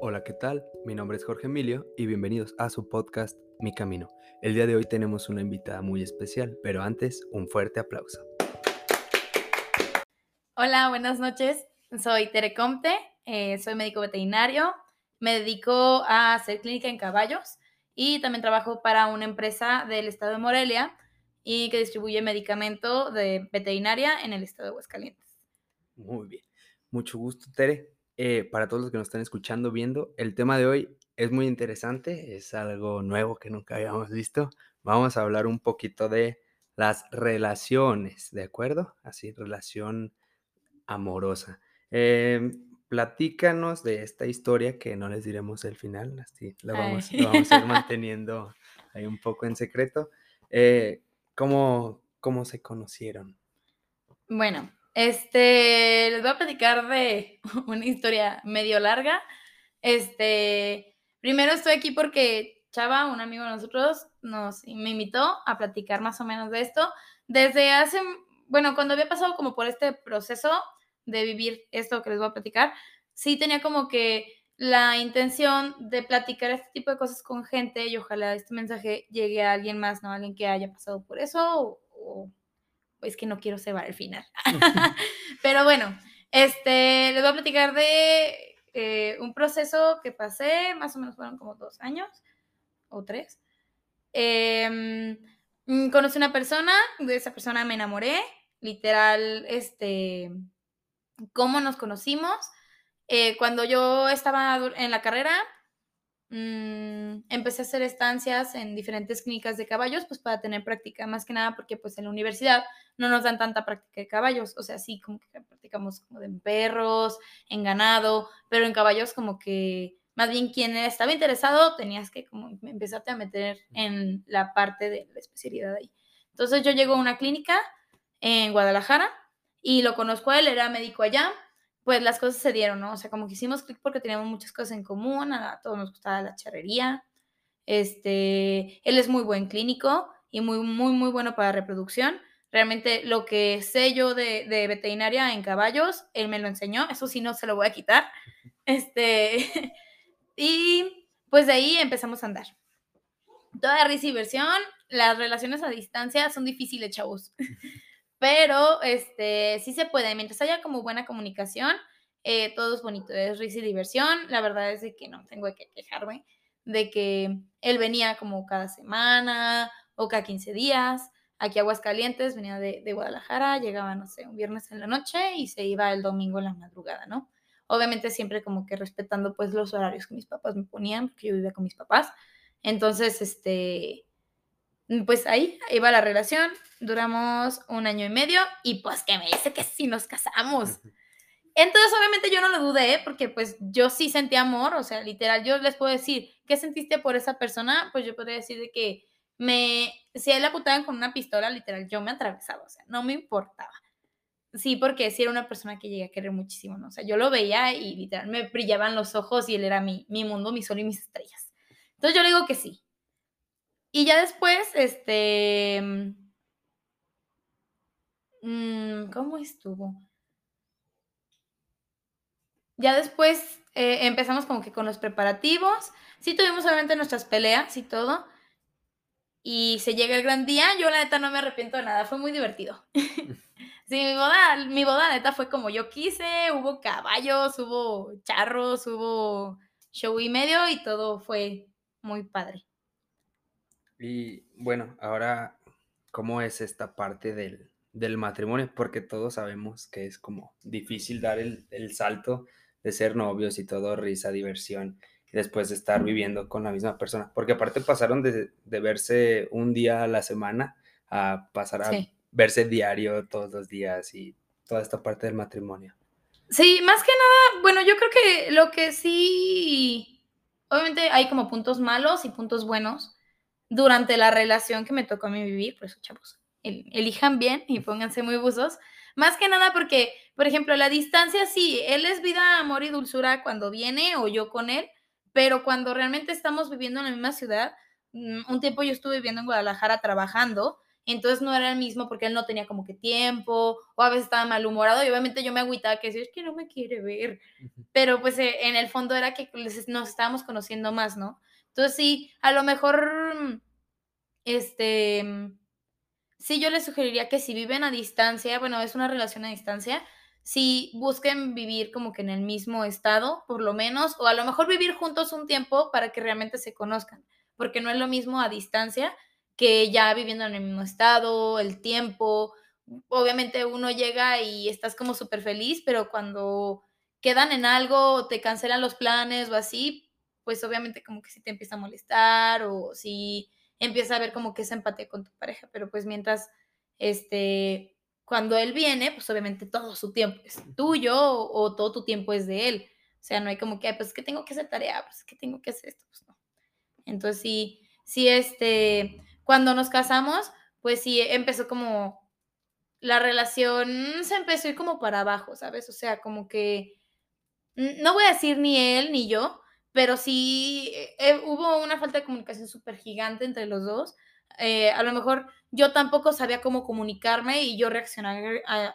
Hola, ¿qué tal? Mi nombre es Jorge Emilio y bienvenidos a su podcast Mi Camino. El día de hoy tenemos una invitada muy especial, pero antes un fuerte aplauso. Hola, buenas noches. Soy Tere Comte, eh, soy médico veterinario, me dedico a hacer clínica en caballos y también trabajo para una empresa del estado de Morelia y que distribuye medicamento de veterinaria en el estado de Aguascalientes. Muy bien. Mucho gusto, Tere. Eh, para todos los que nos están escuchando, viendo, el tema de hoy es muy interesante, es algo nuevo que nunca habíamos visto. Vamos a hablar un poquito de las relaciones, ¿de acuerdo? Así, relación amorosa. Em, platícanos de esta historia que no les diremos el final, así lo vamos, lo vamos a ir manteniendo ahí un poco en secreto. Eh, ¿cómo, ¿Cómo se conocieron? Bueno, este, les voy a platicar de una historia medio larga. Este, primero estoy aquí porque Chava, un amigo de nosotros, nos me invitó a platicar más o menos de esto. Desde hace, bueno, cuando había pasado como por este proceso de vivir esto que les voy a platicar, sí tenía como que la intención de platicar este tipo de cosas con gente y ojalá este mensaje llegue a alguien más, ¿no? Alguien que haya pasado por eso o es que no quiero cebar el final. Pero bueno, este, les voy a platicar de eh, un proceso que pasé, más o menos fueron como dos años o tres. Mm, conocí una persona, de esa persona me enamoré, literal, este, cómo nos conocimos. Eh, cuando yo estaba en la carrera, Mm, empecé a hacer estancias en diferentes clínicas de caballos, pues para tener práctica, más que nada porque pues en la universidad no nos dan tanta práctica de caballos, o sea, sí como que practicamos como en perros, en ganado, pero en caballos como que más bien quien estaba interesado tenías que como empezarte a meter en la parte de la especialidad ahí. Entonces yo llego a una clínica en Guadalajara y lo conozco a él, era médico allá, pues las cosas se dieron, ¿no? O sea, como que hicimos clic porque teníamos muchas cosas en común, a todos nos gustaba la charrería. Este, él es muy buen clínico y muy, muy, muy bueno para reproducción. Realmente lo que sé yo de, de veterinaria en caballos, él me lo enseñó, eso sí no se lo voy a quitar. Este, y pues de ahí empezamos a andar. Toda risa y diversión, las relaciones a distancia son difíciles, chavos. Pero este, sí se puede, mientras haya como buena comunicación, eh, todo es bonito, es risa y diversión. La verdad es de que no tengo que quejarme de que él venía como cada semana o cada 15 días. Aquí Aguascalientes, venía de, de, Guadalajara, llegaba, no sé, un viernes en la noche y se iba el domingo en la madrugada, ¿no? Obviamente siempre como que respetando pues los horarios que mis papás me ponían, porque yo vivía con mis papás. Entonces, este, pues ahí iba la relación, duramos un año y medio y pues que me dice que sí nos casamos. Entonces obviamente yo no lo dudé porque pues yo sí sentí amor, o sea, literal, yo les puedo decir, ¿qué sentiste por esa persona? Pues yo podría decir de que me, si a él le apuntaban con una pistola, literal, yo me atravesaba, o sea, no me importaba. Sí, porque sí era una persona que llegué a querer muchísimo, ¿no? O sea, yo lo veía y literal me brillaban los ojos y él era mi, mi mundo, mi sol y mis estrellas. Entonces yo le digo que sí. Y ya después, este... Mm, ¿Cómo estuvo? Ya después eh, empezamos como que con los preparativos. Sí tuvimos obviamente nuestras peleas y todo. Y se llega el gran día. Yo la neta no me arrepiento de nada. Fue muy divertido. sí, mi boda, mi boda neta fue como yo quise. Hubo caballos, hubo charros, hubo show y medio y todo fue muy padre. Y bueno, ahora, ¿cómo es esta parte del, del matrimonio? Porque todos sabemos que es como difícil dar el, el, salto de ser novios y todo, risa, diversión, y después de estar viviendo con la misma persona. Porque aparte pasaron de, de verse un día a la semana a pasar a sí. verse diario todos los días y toda esta parte del matrimonio. Sí, más que nada, bueno, yo creo que lo que sí, obviamente hay como puntos malos y puntos buenos durante la relación que me tocó a mí vivir, por eso, chavos, elijan bien y pónganse muy buzos. Más que nada porque, por ejemplo, la distancia sí, él es vida, amor y dulzura cuando viene o yo con él, pero cuando realmente estamos viviendo en la misma ciudad, mm, un tiempo yo estuve viviendo en Guadalajara trabajando, entonces no era el mismo porque él no tenía como que tiempo, o a veces estaba malhumorado, y obviamente yo me agüitaba que decía, es que no me quiere ver, pero pues eh, en el fondo era que nos estábamos conociendo más, ¿no? Entonces sí, a lo mejor, este, sí yo les sugeriría que si viven a distancia, bueno, es una relación a distancia, si busquen vivir como que en el mismo estado, por lo menos, o a lo mejor vivir juntos un tiempo para que realmente se conozcan, porque no es lo mismo a distancia que ya viviendo en el mismo estado, el tiempo. Obviamente uno llega y estás como súper feliz, pero cuando quedan en algo, te cancelan los planes o así, pues obviamente como que sí te empieza a molestar o si empieza a ver como que esa empatía con tu pareja, pero pues mientras, este, cuando él viene, pues obviamente todo su tiempo es tuyo o, todo tu tiempo es de él. O sea, no hay como que, pues que tengo que hacer tarea, pues que tengo que hacer esto, pues no. Entonces sí, sí, este, cuando nos casamos, pues sí, empezó como, la relación se empezó a ir como para abajo, ¿sabes? O sea, como que, no voy a decir ni él ni yo, pero sí eh, eh, hubo una falta de comunicación súper gigante entre los dos. Eh, a lo mejor yo tampoco sabía cómo comunicarme y yo reaccionaba,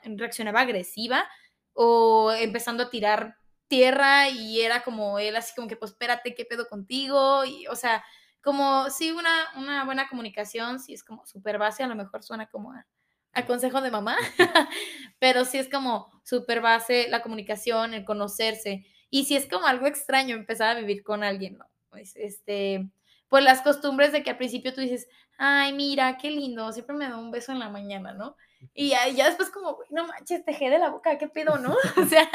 reaccionaba agresiva o empezando a tirar tierra y era como él así como que pues espérate, ¿qué pedo contigo? Y o sea, como sí, una, una buena comunicación, sí es como súper base, a lo mejor suena como a, consejo de mamá, pero sí es como súper base la comunicación, el conocerse. Y si es como algo extraño empezar a vivir con alguien, ¿no? Pues, este, pues las costumbres de que al principio tú dices, ay, mira, qué lindo, siempre me da un beso en la mañana, ¿no? Y ya, ya después como, no manches, tejé de la boca, qué pedo, ¿no? O sea,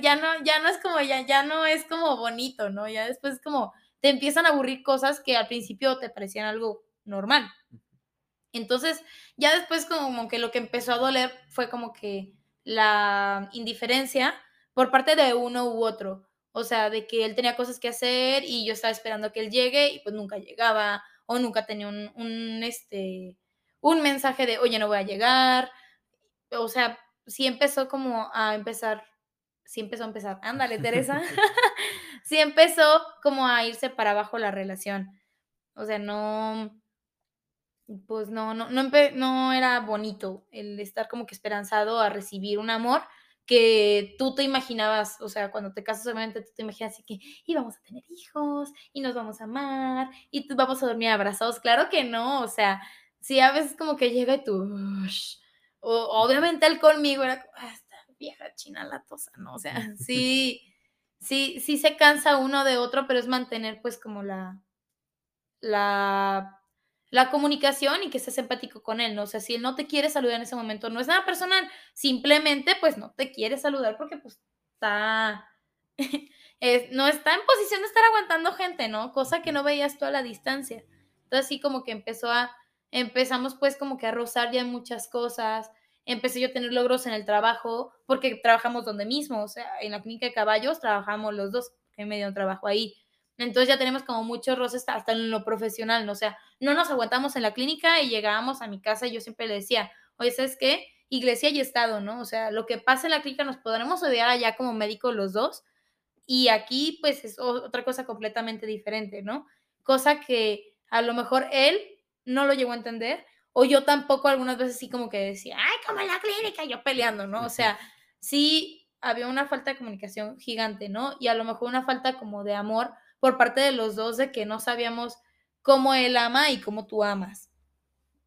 ya no, ya no es como, ya, ya no es como bonito, ¿no? Ya después es como, te empiezan a aburrir cosas que al principio te parecían algo normal. Entonces, ya después como que lo que empezó a doler fue como que la indiferencia por parte de uno u otro. O sea, de que él tenía cosas que hacer y yo estaba esperando que él llegue y pues nunca llegaba o nunca tenía un, un este, un mensaje de, oye, no voy a llegar. O sea, sí empezó como a empezar sí empezó a empezar, ándale, Teresa, sí empezó como a irse para abajo la relación. O sea, no, pues no, no, no, no era bonito el estar como que esperanzado a recibir un amor que tú te imaginabas, o sea, cuando te casas, obviamente tú te imaginas así que íbamos a tener hijos y nos vamos a amar y vamos a dormir abrazados. Claro que no, o sea, sí, a veces como que llega y tú, o, obviamente él conmigo era como, ah, vieja china latosa, ¿no? O sea, sí, sí, sí se cansa uno de otro, pero es mantener pues como la, la, la comunicación y que seas empático con él, ¿no? O sea, si él no te quiere saludar en ese momento, no es nada personal, simplemente pues no te quiere saludar porque pues está, no está en posición de estar aguantando gente, ¿no? Cosa que no veías tú a la distancia. Entonces sí como que empezó a, empezamos pues como que a rozar ya muchas cosas, empecé yo a tener logros en el trabajo porque trabajamos donde mismo, o sea, en la clínica de caballos trabajamos los dos, que me dio un trabajo ahí. Entonces ya tenemos como muchos roces hasta en lo profesional, ¿no? O sea, no nos aguantamos en la clínica y llegábamos a mi casa y yo siempre le decía, oye, ¿sabes qué? Iglesia y Estado, ¿no? O sea, lo que pasa en la clínica nos podremos odiar allá como médicos los dos y aquí pues es otra cosa completamente diferente, ¿no? Cosa que a lo mejor él no lo llegó a entender o yo tampoco algunas veces sí como que decía, ay, como en la clínica, yo peleando, ¿no? O sea, sí había una falta de comunicación gigante, ¿no? Y a lo mejor una falta como de amor por parte de los dos de que no sabíamos cómo él ama y cómo tú amas.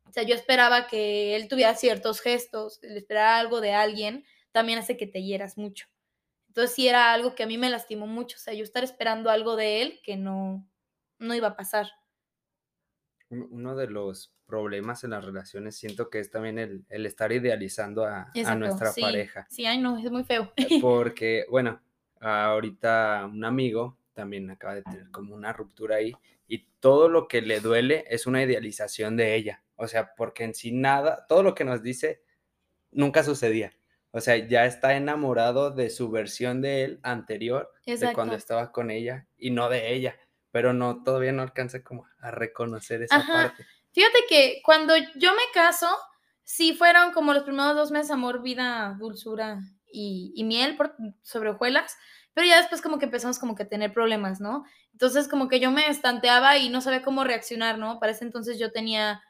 O sea, yo esperaba que él tuviera ciertos gestos, el esperar algo de alguien también hace que te hieras mucho. Entonces sí era algo que a mí me lastimó mucho, o sea, yo estar esperando algo de él que no, no iba a pasar. Uno de los problemas en las relaciones, siento que es también el, el estar idealizando a, a nuestra pareja. Sí, ay no, es muy feo. Eh, porque, bueno, ahorita un amigo también acaba de tener como una ruptura ahí y todo lo que le duele es una idealización de ella. O sea, porque en sí nada, todo lo que nos dice nunca sucedía. O sea, ya está enamorado de su versión de él anterior, de cuando estaba con ella y no de ella, pero no, todavía no alcanza como a reconocer esa parte. Fíjate que cuando yo me caso, sí fueron como los primeros dos meses amor, vida, dulzura y, miel por, sobre hojuelas, pero ya después como que empezamos como que a tener problemas, ¿no? Entonces como que yo me estanteaba y no sabía cómo reaccionar, ¿no? Para ese entonces yo tenía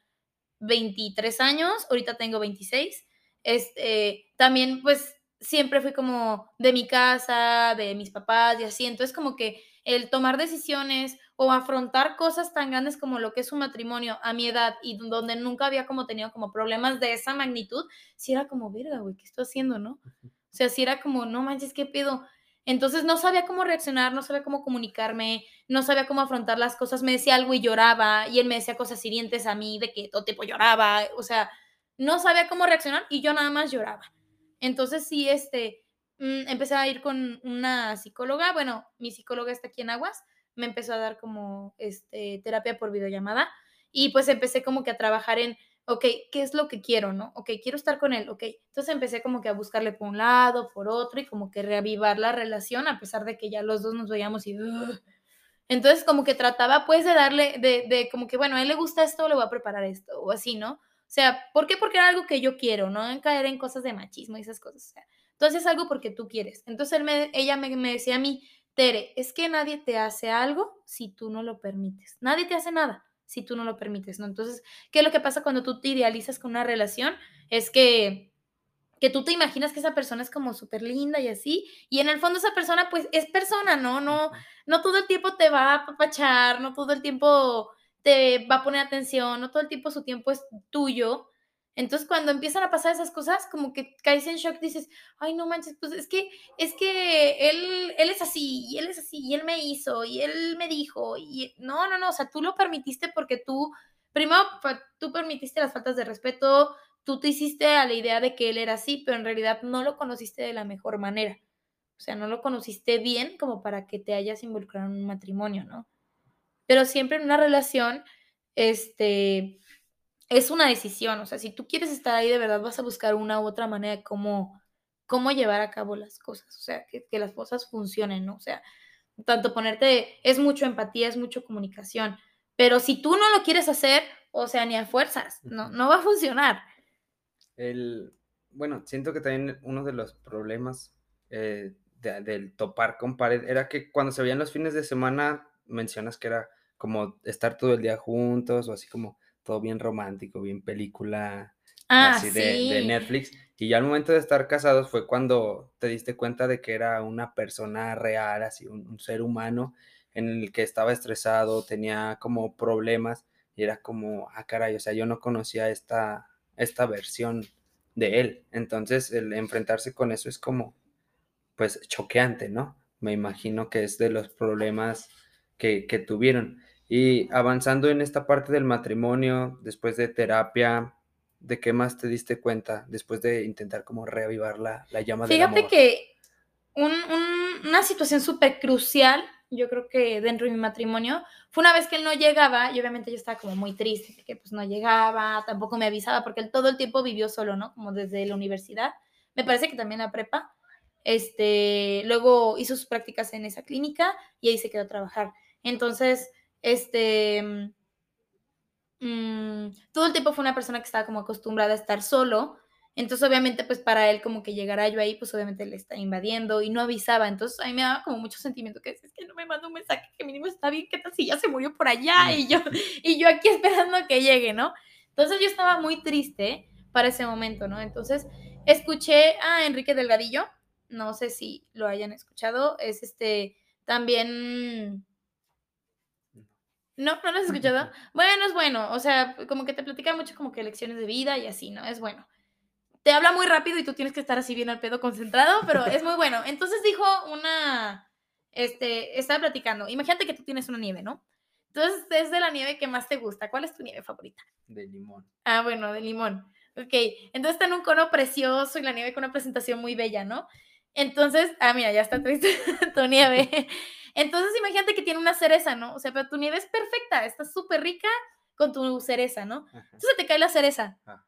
23 años, ahorita tengo 26. Este, también pues siempre fui como de mi casa, de mis papás y así. Entonces como que el tomar decisiones o afrontar cosas tan grandes como lo que es un matrimonio a mi edad y donde nunca había como tenido como problemas de esa magnitud, si era como, verga, güey, ¿qué estoy haciendo, no? O sea, si era como, no manches, ¿qué pido? Entonces no sabía cómo reaccionar, no sabía cómo comunicarme, no sabía cómo afrontar las cosas. Me decía algo y lloraba, y él me decía cosas hirientes a mí de que todo tipo lloraba. O sea, no sabía cómo reaccionar y yo nada más lloraba. Entonces sí, este, mm, empecé a ir con una psicóloga. Bueno, mi psicóloga está aquí en Aguas. Me empezó a dar como este, terapia por videollamada. Y pues empecé como que a trabajar en ok, ¿qué es lo que quiero, no? Ok, quiero estar con él, ok. Entonces empecé como que a buscarle por un lado, por otro y como que reavivar la relación a pesar de que ya los dos nos veíamos y... Entonces como que trataba pues de darle, de, como que, bueno, a él le gusta esto, le voy a preparar esto o así, ¿no? O sea, ¿por qué? Porque era algo que yo quiero, no en caer en cosas de machismo y esas cosas. O sea, entonces es algo porque tú quieres. Entonces él me, ella me, me decía a mí, Tere, es que nadie te hace algo si tú no lo permites. Nadie te hace nada si tú no lo permites, ¿no? Entonces, ¿qué es lo que pasa cuando tú te idealizas con una relación? Es que que tú te imaginas que esa persona es como súper linda y así, y en el fondo esa persona pues es persona, ¿no? No, no todo el tiempo te va a apapachar, no todo el tiempo te va a poner atención, no todo el tiempo su tiempo es tuyo, entonces, cuando empiezan a pasar esas cosas, como que caes en shock, dices, ay, no manches, pues es que, es que él, él es así, y él es así, y él me hizo, y él me dijo, y no, no, no, o sea, tú lo permitiste porque tú, primero, tú permitiste las faltas de respeto, tú te hiciste a la idea de que él era así, pero en realidad no lo conociste de la mejor manera. O sea, no lo conociste bien como para que te hayas involucrado en un matrimonio, ¿no? Pero siempre en una relación, este, es una decisión, o sea, si tú quieres estar ahí de verdad vas a buscar una u otra manera de cómo, cómo llevar a cabo las cosas, o sea, que, las cosas funcionen, ¿no? O sea, tanto ponerte, es mucho empatía, es mucho comunicación, pero si tú no lo quieres hacer, o sea, ni a fuerzas, no, no va a funcionar. El, bueno, siento que también uno de los problemas eh, del topar con pared era que cuando se veían los fines de semana, mencionas que era como estar todo el día juntos o así como todo bien romántico, bien película ah, así de, Netflix. Y ya al momento de estar casados fue cuando te diste cuenta de que era una persona real, así un, ser humano en el que estaba estresado, tenía como problemas y era como, ah, caray, o sea, yo no conocía esta, esta versión de él. Entonces, el enfrentarse con eso es como, pues, choqueante, ¿no? Me imagino que es de los problemas que, que tuvieron. Y avanzando en esta parte del matrimonio, después de terapia, ¿de qué más te diste cuenta después de intentar como reavivar la, la llama del amor? Fíjate que una situación súper crucial, yo creo que dentro de mi matrimonio, fue una vez que él no llegaba y obviamente yo estaba como muy triste, que pues no llegaba, tampoco me avisaba, porque él todo el tiempo vivió solo, ¿no? Como desde la universidad, me parece que también la prepa, este, luego hizo sus prácticas en esa clínica y ahí se quedó a trabajar. Entonces, este, mm, todo el tiempo fue una persona que estaba como acostumbrada a estar solo. Entonces, obviamente, pues para él como que llegara yo ahí, pues obviamente le está invadiendo y no avisaba. Entonces, a mí me daba como mucho sentimiento que es que no me manda un mensaje que mínimo está bien, ¿qué tal si ya se murió por allá? Y yo, y yo aquí esperando a que llegue, ¿no? Entonces yo estaba muy triste para ese momento, ¿no? Entonces, escuché a Enrique Delgadillo, no sé si lo hayan escuchado, es este, también no, no lo has escuchado. Bueno, es bueno. O sea, como que te platica mucho como que lecciones de vida y así, ¿no? Es bueno. Te habla muy rápido y tú tienes que estar así bien al pedo concentrado, pero es muy bueno. Entonces dijo una, este, estaba platicando. Imagínate que tú tienes una nieve, ¿no? Entonces es de la nieve que más te gusta. ¿Cuál es tu nieve favorita? De limón. Ah, bueno, de limón. Ok, entonces está en un cono precioso y la nieve con una presentación muy bella, ¿no? Entonces, ah, mira, ya está triste tu nieve. Entonces, imagínate que tiene una cereza, ¿no? O sea, pero tu nieve es perfecta, está súper rica con tu cereza, ¿no? Entonces te cae la cereza. Ah.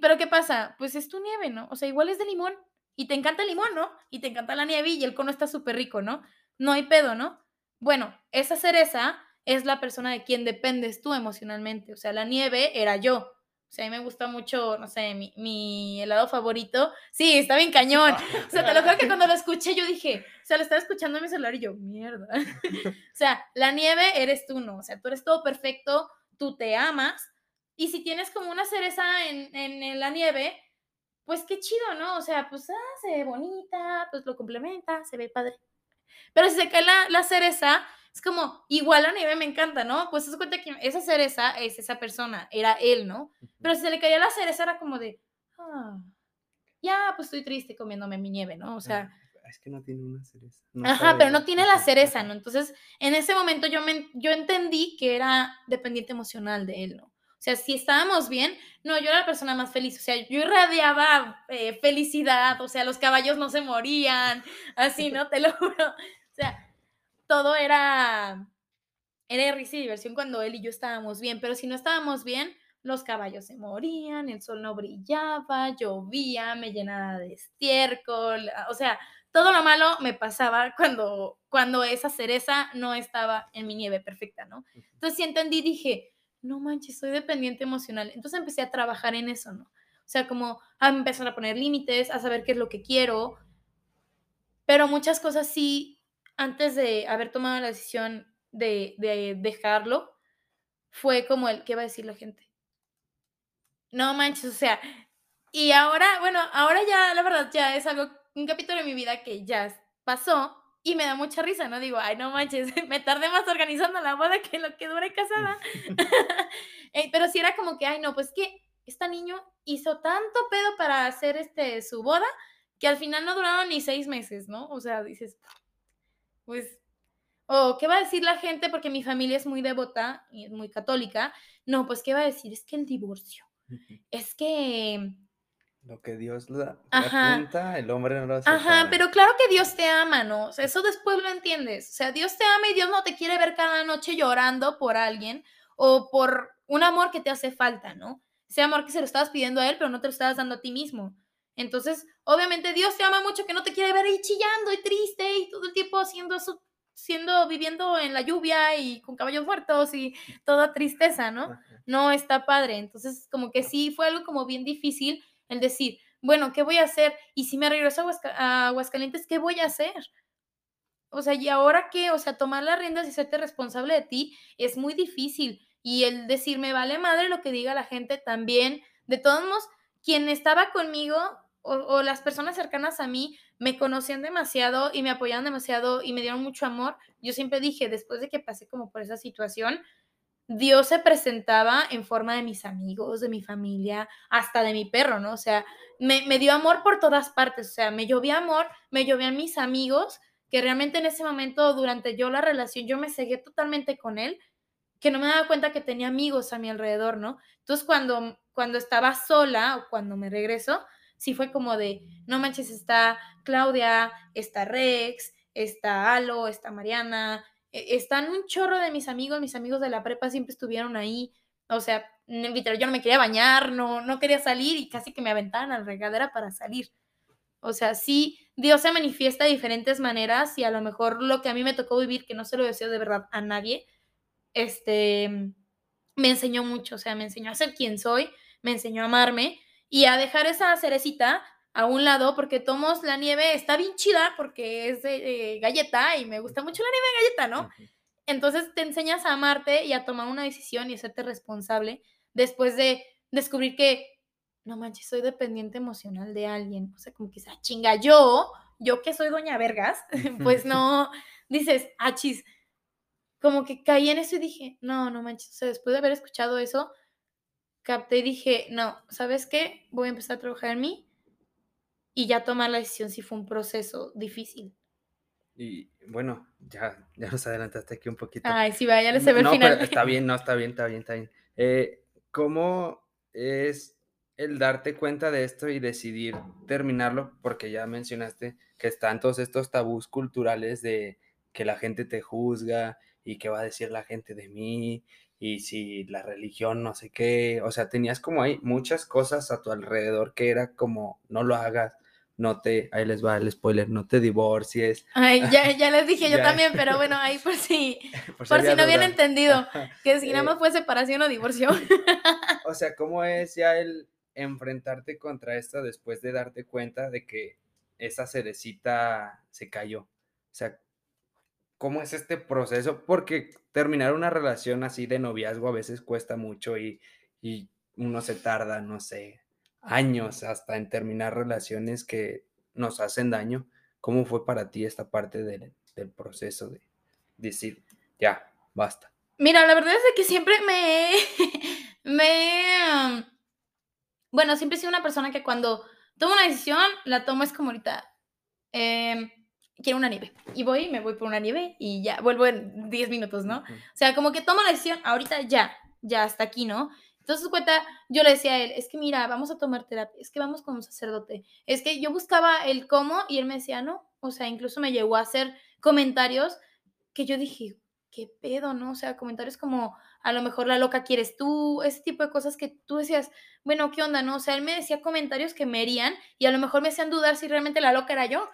Pero ¿qué pasa? Pues es tu nieve, ¿no? O sea, igual es de limón y te encanta el limón, ¿no? Y te encanta la nieve y el cono está súper rico, ¿no? No hay pedo, ¿no? Bueno, esa cereza es la persona de quien dependes tú emocionalmente. O sea, la nieve era yo. O sea, a mí me gusta mucho, no sé, mi, mi helado favorito. Sí, está bien cañón. O sea, te lo juro que cuando lo escuché yo dije, o sea, lo estaba escuchando en mi celular y yo, mierda. o sea, la nieve eres tú, ¿no? O sea, tú eres todo perfecto, tú te amas, Y si tienes como una cereza en, en la nieve, pues qué chido, ¿no? O sea, pues ah, se ve bonita, pues lo complementa, se ve padre. Pero si se cae la, la cereza, es como, igual a nieve me encanta, ¿no? Pues se cuenta que esa cereza es esa persona, era él, ¿no? Pero si se le caía la cereza era como de, ah, ya, pues estoy triste comiéndome mi nieve, ¿no? O sea... Es que no tiene una cereza. ajá, pero no tiene la cereza, ¿no? Entonces, en ese momento yo, me, yo entendí que era dependiente emocional de él, ¿no? O sea, si estábamos bien, no, yo era la persona más feliz, o sea, yo irradiaba eh, felicidad, o sea, los caballos no se morían, así, ¿no? Te lo juro. Todo era, era risa y diversión cuando él y yo estábamos bien, pero si no estábamos bien, los caballos se morían, el sol no brillaba, llovía, me llenaba de estiércol, o sea, todo lo malo me pasaba cuando, cuando esa cereza no estaba en mi nieve perfecta, ¿no? Entonces sí entendí, dije, no manches, soy dependiente emocional. Entonces empecé a trabajar en eso, ¿no? O sea, como a empezar a poner límites, a saber qué es lo que quiero. Pero muchas cosas sí, antes de haber tomado la decisión de, dejarlo, fue como el, ¿qué va a decir la gente? No manches, o sea, y ahora, bueno, ahora ya, la verdad, ya es algo, un capítulo de mi vida que ya pasó, y me da mucha risa, ¿no? Digo, ay, no manches, me tardé más organizando la boda que lo que duré casada. Eh, pero sí era como que, ay, no, pues que esta niño hizo tanto pedo para hacer este, su boda que al final no duraron ni seis meses, ¿no? O sea, dices, pues, o ¿qué va a decir la gente? Porque mi familia es muy devota y es muy católica. No, pues, ¿qué va a decir? Es que el divorcio. Es que lo que Dios le apunta, el hombre no lo hace. Ajá, pero claro que Dios te ama, ¿no? O sea, eso después lo entiendes. O sea, Dios te ama y Dios no te quiere ver cada noche llorando por alguien o por un amor que te hace falta, ¿no? Ese amor que se lo estabas pidiendo a Él, pero no te lo estabas dando a ti mismo. Entonces, obviamente Dios te ama mucho que no te quiere ver ahí chillando y triste y todo el tiempo haciendo eso, siendo, viviendo en la lluvia y con caballos muertos y toda tristeza, ¿no? No está padre. Entonces, como que sí fue algo como bien difícil el decir, bueno, ¿qué voy a hacer? Y si me regreso a, Aguascalientes, ¿qué voy a hacer? O sea, ¿y ahora qué? O sea, tomar las riendas y serte responsable de ti es muy difícil. Y el decirme, vale madre lo que diga la gente también. De todos modos, quien estaba conmigo o, las personas cercanas a mí me conocían demasiado y me apoyaban demasiado y me dieron mucho amor. Yo siempre dije, después de que pasé como por esa situación, Dios se presentaba en forma de mis amigos, de mi familia, hasta de mi perro, ¿no? O sea, me, dio amor por todas partes, o sea, me llovía amor, me llovían mis amigos, que realmente en ese momento, durante yo la relación, yo me seguí totalmente con él, que no me daba cuenta que tenía amigos a mi alrededor, ¿no? Entonces, cuando, cuando estaba sola o cuando me regreso, sí fue como de, no manches, está Claudia, está Rex, está Alo, está Mariana, e, están un chorro de mis amigos, mis amigos de la prepa siempre estuvieron ahí. O sea, literal, yo no me quería bañar, no, no quería salir y casi que me aventaban a la regadera para salir. O sea, sí, Dios se manifiesta de diferentes maneras y a lo mejor lo que a mí me tocó vivir, que no se lo deseo de verdad a nadie, este, me enseñó mucho, o sea, me enseñó a ser quien soy, me enseñó a amarme y a dejar esa cerecita a un lado porque tomos la nieve, está bien chida porque es de galleta y me gusta mucho la nieve de galleta, ¿no? Entonces te enseñas a amarte y a tomar una decisión y a hacerte responsable después de descubrir que, no manches, soy dependiente emocional de alguien. O sea, como que esa chinga, yo, yo que soy doña Vergas, pues no, dices, achis, como que caí en eso y dije, no, no manches, o sea, después de haber escuchado eso, capté y dije, no, ¿sabes qué? Voy a empezar a trabajar en mí y ya tomar la decisión si fue un proceso difícil. Y bueno, ya, ya nos adelantaste aquí un poquito. Ay, sí, vaya, ya se ve el final. Pero está bien, no, está bien, está bien, está bien. Eh, ¿Cómo es el darte cuenta de esto y decidir terminarlo? Porque ya mencionaste que están todos estos tabús culturales de que la gente te juzga y qué va a decir la gente de mí y si la religión no sé qué, o sea, tenías como ahí muchas cosas a tu alrededor que era como no lo hagas, no te, ahí les va el spoiler, no te divorcies. Ay, ya, ya les dije yo también, pero bueno, ahí por si, por, si, no habían entendido, que si nada más eh, fue separación o divorcio. o sea, ¿cómo es ya el enfrentarte contra esto después de darte cuenta de que esa cerecita se cayó? O sea, ¿cómo es este proceso? Porque terminar una relación así de noviazgo a veces cuesta mucho y, y uno se tarda, no sé, años hasta en terminar relaciones que nos hacen daño. ¿Cómo fue para ti esta parte del, del proceso de decir, ya, basta? Mira, la verdad es que siempre me, me, bueno, siempre he sido una persona que cuando tomo una decisión, la tomo es como ahorita, em, quiero una nieve. Y voy, me voy por una nieve y ya, vuelvo en 10 minutos, ¿no? O sea, como que tomo la decisión, ahorita ya, ya hasta aquí, ¿no? Entonces, cuenta, yo le decía a él, es que mira, vamos a tomar terapia, es que vamos con un sacerdote. Es que yo buscaba el cómo y él me decía, no. O sea, incluso me llegó a hacer comentarios que yo dije, qué pedo, ¿no? O sea, comentarios como, a lo mejor la loca quieres tú, ese tipo de cosas que tú decías, bueno, ¿qué onda, no? O sea, él me decía comentarios que me herían y a lo mejor me hacían dudar si realmente la loca era yo,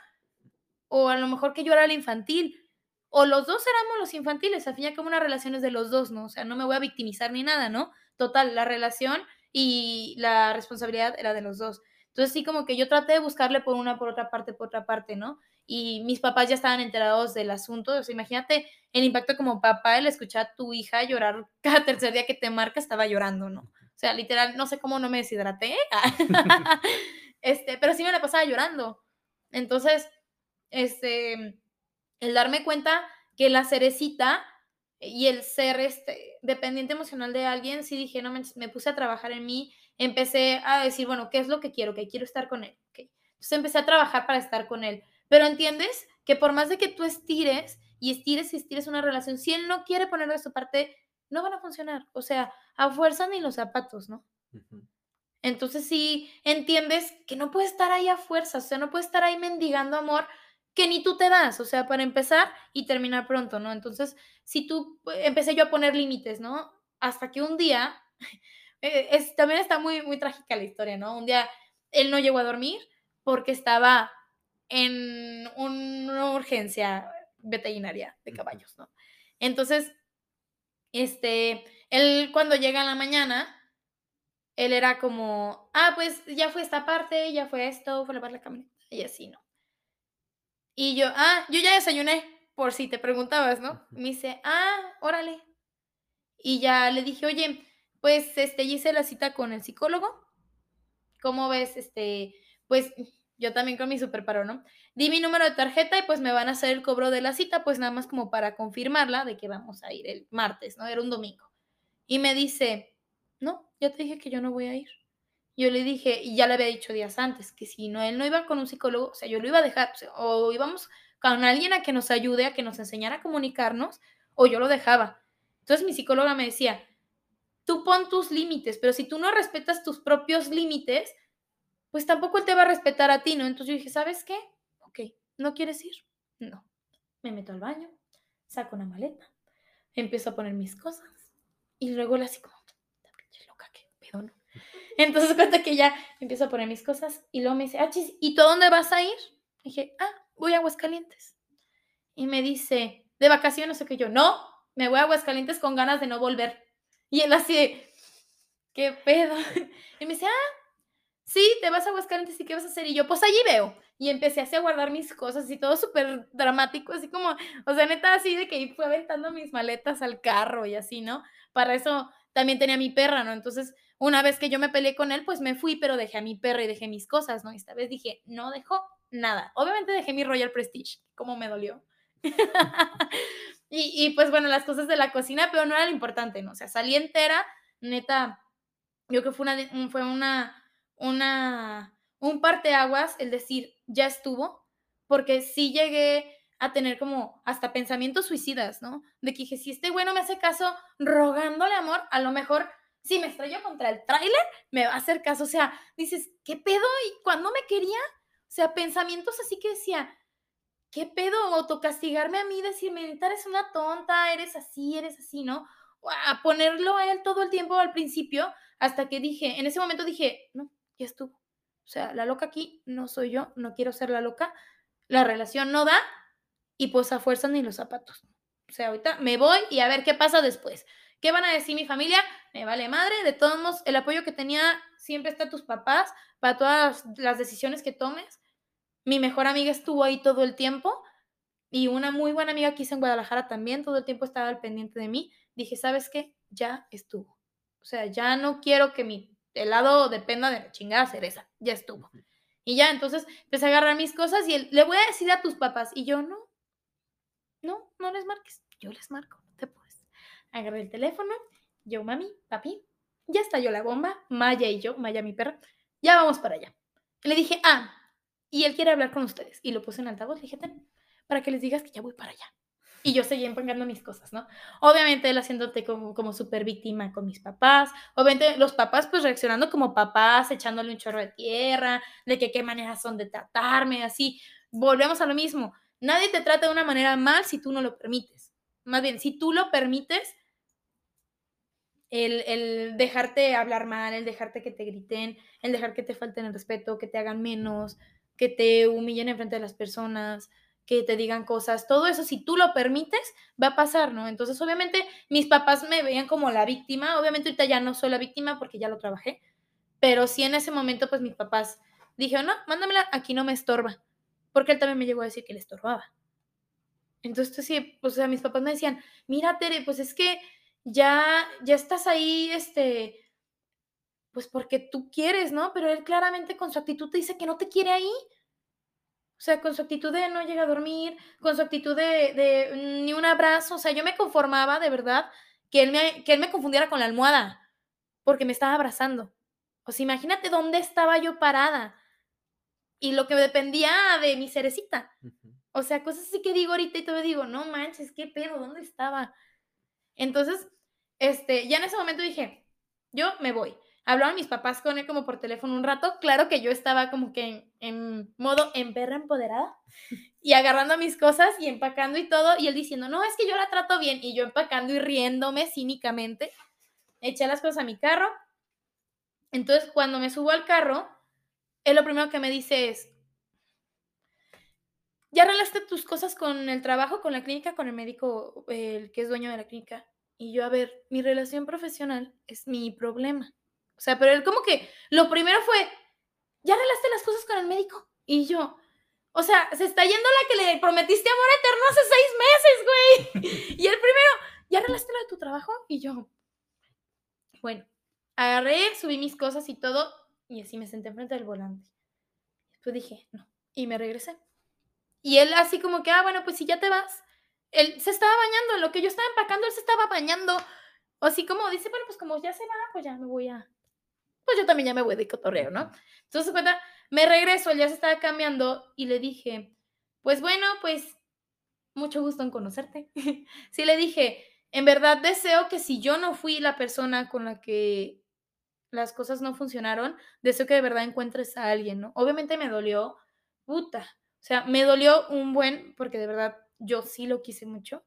o a lo mejor que yo era la infantil, o los dos éramos los infantiles, al fin y al cabo una relación es de los dos, ¿no? O sea, no me voy a victimizar ni nada, ¿no? Total, la relación y la responsabilidad era de los dos. Entonces sí, como que yo traté de buscarle por una, por otra parte, por otra parte, ¿no? Y mis papás ya estaban enterados del asunto. O sea, imagínate el impacto como papá, el escuchar a tu hija llorar cada tercer día que te marca, estaba llorando, ¿no? O sea, literal, no sé cómo no me deshidraté. este, pero sí me la pasaba llorando. Entonces, este, el darme cuenta que la cerecita y el ser este, dependiente emocional de alguien, sí dije, no, me, me, puse a trabajar en mí, empecé a decir, bueno, ¿qué es lo que quiero? Que quiero estar con él. Okay. Entonces empecé a trabajar para estar con él. Pero entiendes que por más de que tú estires y estires y estires una relación, si él no quiere poner de su parte, no van a funcionar. O sea, a fuerza ni los zapatos, ¿no? Entonces sí entiendes que no puede estar ahí a fuerza, o sea, no puede estar ahí mendigando amor que ni tú te das, o sea, para empezar y terminar pronto, ¿no? Entonces, si tú, eh, empecé yo a poner límites, ¿no? Hasta que un día, eh, es, también está muy, muy trágica la historia, ¿no? Un día él no llegó a dormir porque estaba en una urgencia veterinaria de caballos, ¿no? Entonces, este, él cuando llega en la mañana, él era como, ah, pues ya fue esta parte, ya fue esto, fue lavar la camioneta, y así, ¿no? Y yo, ah, yo ya desayuné, por si te preguntabas, ¿no? Me dice, ah, órale. Y ya le dije, oye, pues, este, hice la cita con el psicólogo. ¿Cómo ves, este, pues, yo también con mi superparo, ¿no? Di mi número de tarjeta y pues me van a hacer el cobro de la cita, pues nada más como para confirmarla de que vamos a ir el martes, ¿no? Era un domingo. Y me dice, no, ya te dije que yo no voy a ir. Yo le dije, y ya le había dicho días antes, que si no, él no iba con un psicólogo, o sea, yo lo iba a dejar, o, íbamos con alguien a que nos ayude, a que nos enseñara a comunicarnos, o yo lo dejaba. Entonces mi psicóloga me decía, tú pon tus límites, pero si tú no respetas tus propios límites, pues tampoco él te va a respetar a ti, ¿no? Entonces yo dije, ¿sabes qué? Ok, ¿no quieres ir? No. Me meto al baño, saco una maleta, empiezo a poner mis cosas y luego le así como, loca, qué pedo, ¿no? Entonces cuenta que ya empiezo a poner mis cosas y luego me dice, ah, chis, ¿y tú dónde vas a ir? dije, ah, voy a Aguascalientes. Y me dice, ¿de vacaciones o que yo? No, me voy a Aguascalientes con ganas de no volver. Y él así, ¿qué pedo? Y me dice, ah, sí, te vas a Aguascalientes y qué vas a hacer. Y yo, pues allí veo. Y empecé así a guardar mis cosas y todo súper dramático, así como, o sea, neta, así de que fue aventando mis maletas al carro y así, ¿no? Para eso también tenía mi perra, ¿no? Entonces, una vez que yo me peleé con él, pues me fui, pero dejé a mi perra y dejé mis cosas, ¿no? Y esta vez dije, no dejó nada. Obviamente dejé mi Royal Prestige, como me dolió. y, y pues bueno, las cosas de la cocina, pero no era lo importante, ¿no? O sea, salí entera, neta, yo que fue una, fue una una, un parteaguas el decir, ya estuvo, porque sí llegué a tener como hasta pensamientos suicidas, ¿no? De que dije, si este güey no me hace caso rogándole amor, a lo mejor si me estrello contra el tráiler, me va a hacer caso. O sea, dices, ¿qué pedo? ¿Y cuando me quería? O sea, pensamientos así que decía, ¿qué pedo? Autocastigarme a mí, decirme, eres una tonta, eres así, eres así, ¿no? A ponerlo a él todo el tiempo al principio, hasta que dije, en ese momento dije, no, ya estuvo. O sea, la loca aquí no soy yo, no quiero ser la loca, la relación no da y pues a fuerza ni los zapatos. O sea, ahorita me voy y a ver qué pasa después. ¿Qué van a decir mi familia? Me vale madre. De todos modos, el apoyo que tenía siempre está tus papás para todas las decisiones que tomes. Mi mejor amiga estuvo ahí todo el tiempo y una muy buena amiga que hice en Guadalajara también, todo el tiempo estaba al pendiente de mí. Dije, ¿sabes qué? Ya estuvo. O sea, ya no quiero que mi helado dependa de la chingada cereza, ya estuvo. Y ya, entonces empecé a agarrar mis cosas y él, le voy a decir a tus papás. Y yo, no, no, no les marques, yo les marco. Agarré el teléfono, yo, mami, papi, ya estalló la bomba, Maya y yo, Maya mi perra, ya vamos para allá. le dije, ah, y él quiere hablar con ustedes. Y lo puse en altavoz, le dije, para que les digas que ya voy para allá. Y yo seguía empacando mis cosas, ¿no? Obviamente él haciéndote como, como súper víctima con mis papás. Obviamente los papás pues reaccionando como papás, echándole un chorro de tierra, de que qué maneras son de tratarme, así. Volvemos a lo mismo. Nadie te trata de una manera mal si tú no lo permites. Más bien, si tú lo permites, el, el, dejarte hablar mal, el dejarte que te griten, el dejar que te falten el respeto, que te hagan menos, que te humillen en frente de las personas, que te digan cosas, todo eso, si tú lo permites, va a pasar, ¿no? Entonces, obviamente, mis papás me veían como la víctima, obviamente ahorita ya no soy la víctima porque ya lo trabajé, pero sí en ese momento, pues mis papás dijeron, no, mándamela, aquí no me estorba, porque él también me llegó a decir que le estorbaba. Entonces, sí, pues, o sea, mis papás me decían, mira, Tere, pues es que ya, ya estás ahí, este, pues porque tú quieres, ¿no? Pero él claramente con su actitud te dice que no te quiere ahí. O sea, con su actitud de no llega a dormir, con su actitud de, de ni un abrazo. O sea, yo me conformaba de verdad que él, me, que él me confundiera con la almohada porque me estaba abrazando. O sea, imagínate dónde estaba yo parada y lo que dependía de mi cerecita. O sea, cosas así que digo ahorita y te digo, no manches, qué pedo, ¿dónde estaba? Entonces, este, ya en ese momento dije, yo me voy. Hablaron mis papás con él como por teléfono un rato. Claro que yo estaba como que en, modo en perra empoderada y agarrando mis cosas y empacando y todo. Y él diciendo, no, es que yo la trato bien. Y yo empacando y riéndome cínicamente. Eché las cosas a mi carro. Entonces, cuando me subo al carro, él lo primero que me dice es, ¿Ya arreglaste tus cosas con el trabajo, con la clínica, con el médico, el que es dueño de la clínica? Y yo, a ver, mi relación profesional es mi problema. O sea, pero él como que lo primero fue, ¿ya arreglaste las cosas con el médico? Y yo, o sea, se está yendo la que le prometiste amor eterno hace seis meses, güey. Y el primero, ¿ya arreglaste lo de tu trabajo? Y yo, bueno, agarré, subí mis cosas y todo, y así me senté enfrente del volante. Después dije, no, y me regresé. Y él así como que, ah, bueno, pues si ya te vas. Él se estaba bañando, en lo que yo estaba empacando, él se estaba bañando. O así como dice, bueno, pues como ya se va, pues ya me voy a... Pues yo también ya me voy de cotorreo, ¿no? Entonces, cuenta, me regreso, él ya se estaba cambiando y le dije, pues bueno, pues mucho gusto en conocerte. sí, le dije, en verdad deseo que si yo no fui la persona con la que las cosas no funcionaron, deseo que de verdad encuentres a alguien, ¿no? Obviamente me dolió, puta, o sea, me dolió un buen, porque de verdad yo sí lo quise mucho,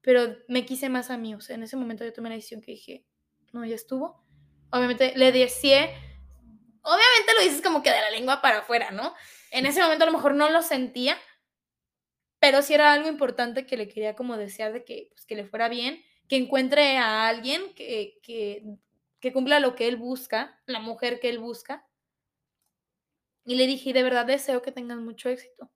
pero me quise más a mí. O sea, en ese momento yo tomé la decisión que dije, no, ya estuvo. Obviamente le deseé, obviamente lo dices como que de la lengua para afuera, ¿no? En ese momento a lo mejor no lo sentía, pero sí era algo importante que le quería como desear de que, pues, que le fuera bien, que encuentre a alguien que, que, que cumpla lo que él busca, la mujer que él busca, y le dije, de verdad deseo que tengan mucho éxito.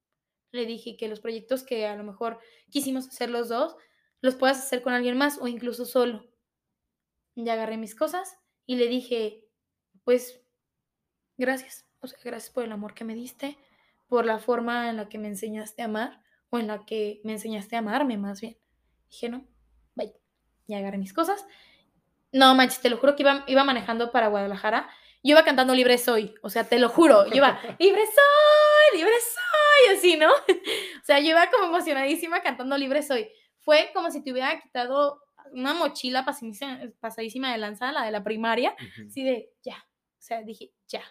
Le dije que los proyectos que a lo mejor quisimos hacer los dos, los puedas hacer con alguien más o incluso solo. Ya agarré mis cosas y le dije, pues, gracias. Gracias por el amor que me diste, por la forma en la que me enseñaste a amar, o en la que me enseñaste a amarme más bien. Dije, no, bye. Ya agarré mis cosas. No manches, te lo juro que iba, iba manejando para Guadalajara yo iba cantando Libre Soy, o sea, te lo juro, yo iba, Libre Soy, Libre Soy, así, ¿no? o sea, yo iba como emocionadísima cantando Libre Soy. Fue como si te hubiera quitado una mochila pasadísima de lanza, la de la primaria, así de, ya, o sea, dije, ya,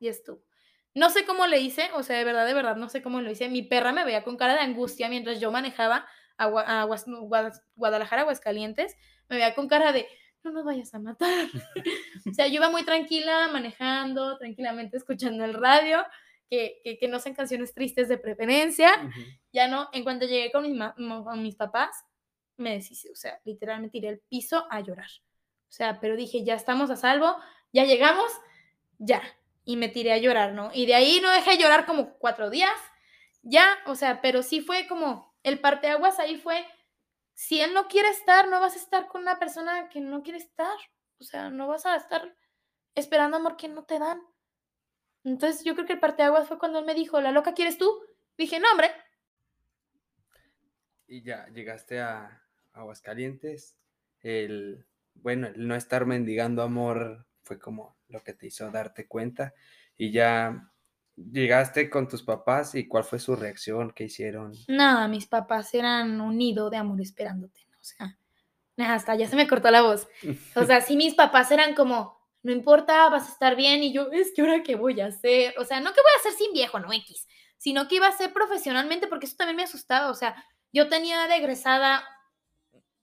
ya estuvo. No sé cómo le hice, o sea, de verdad, de verdad, no sé cómo lo hice. Mi perra me veía con cara de angustia mientras yo manejaba a, a Guadalajara, Aguascalientes, me veía con cara de, no nos vayas a matar. o sea, yo iba muy tranquila manejando, tranquilamente escuchando el radio, que, que, no sean canciones tristes de preferencia. Ya no, en cuanto llegué con mis, con mis papás, me deshice, o sea, literalmente tiré el piso a llorar. O sea, pero dije, ya estamos a salvo, ya llegamos, ya. Y me tiré a llorar, ¿no? Y de ahí no dejé llorar como cuatro días, ya, o sea, pero sí fue como el parteaguas ahí fue si él no quiere estar, no vas a estar con una persona que no quiere estar. O sea, no vas a estar esperando amor que no te dan. Entonces yo creo que el parteaguas fue cuando él me dijo, ¿la loca quieres tú? Dije, no, hombre. Y ya llegaste a Aguascalientes. El, bueno, el no estar mendigando amor fue como lo que te hizo darte cuenta. Y ya llegaste con tus papás y cuál fue su reacción, qué hicieron. Nada, mis papás eran un nido de amor esperándote. O sea, hasta ya se me cortó la voz. O sea, sí, mis papás eran como, no importa, vas a estar bien. Y yo, es que ahora qué voy a hacer. O sea, no que voy a hacer sin viejo, no X, sino que iba a hacer profesionalmente, porque eso también me asustaba. O sea, yo tenía de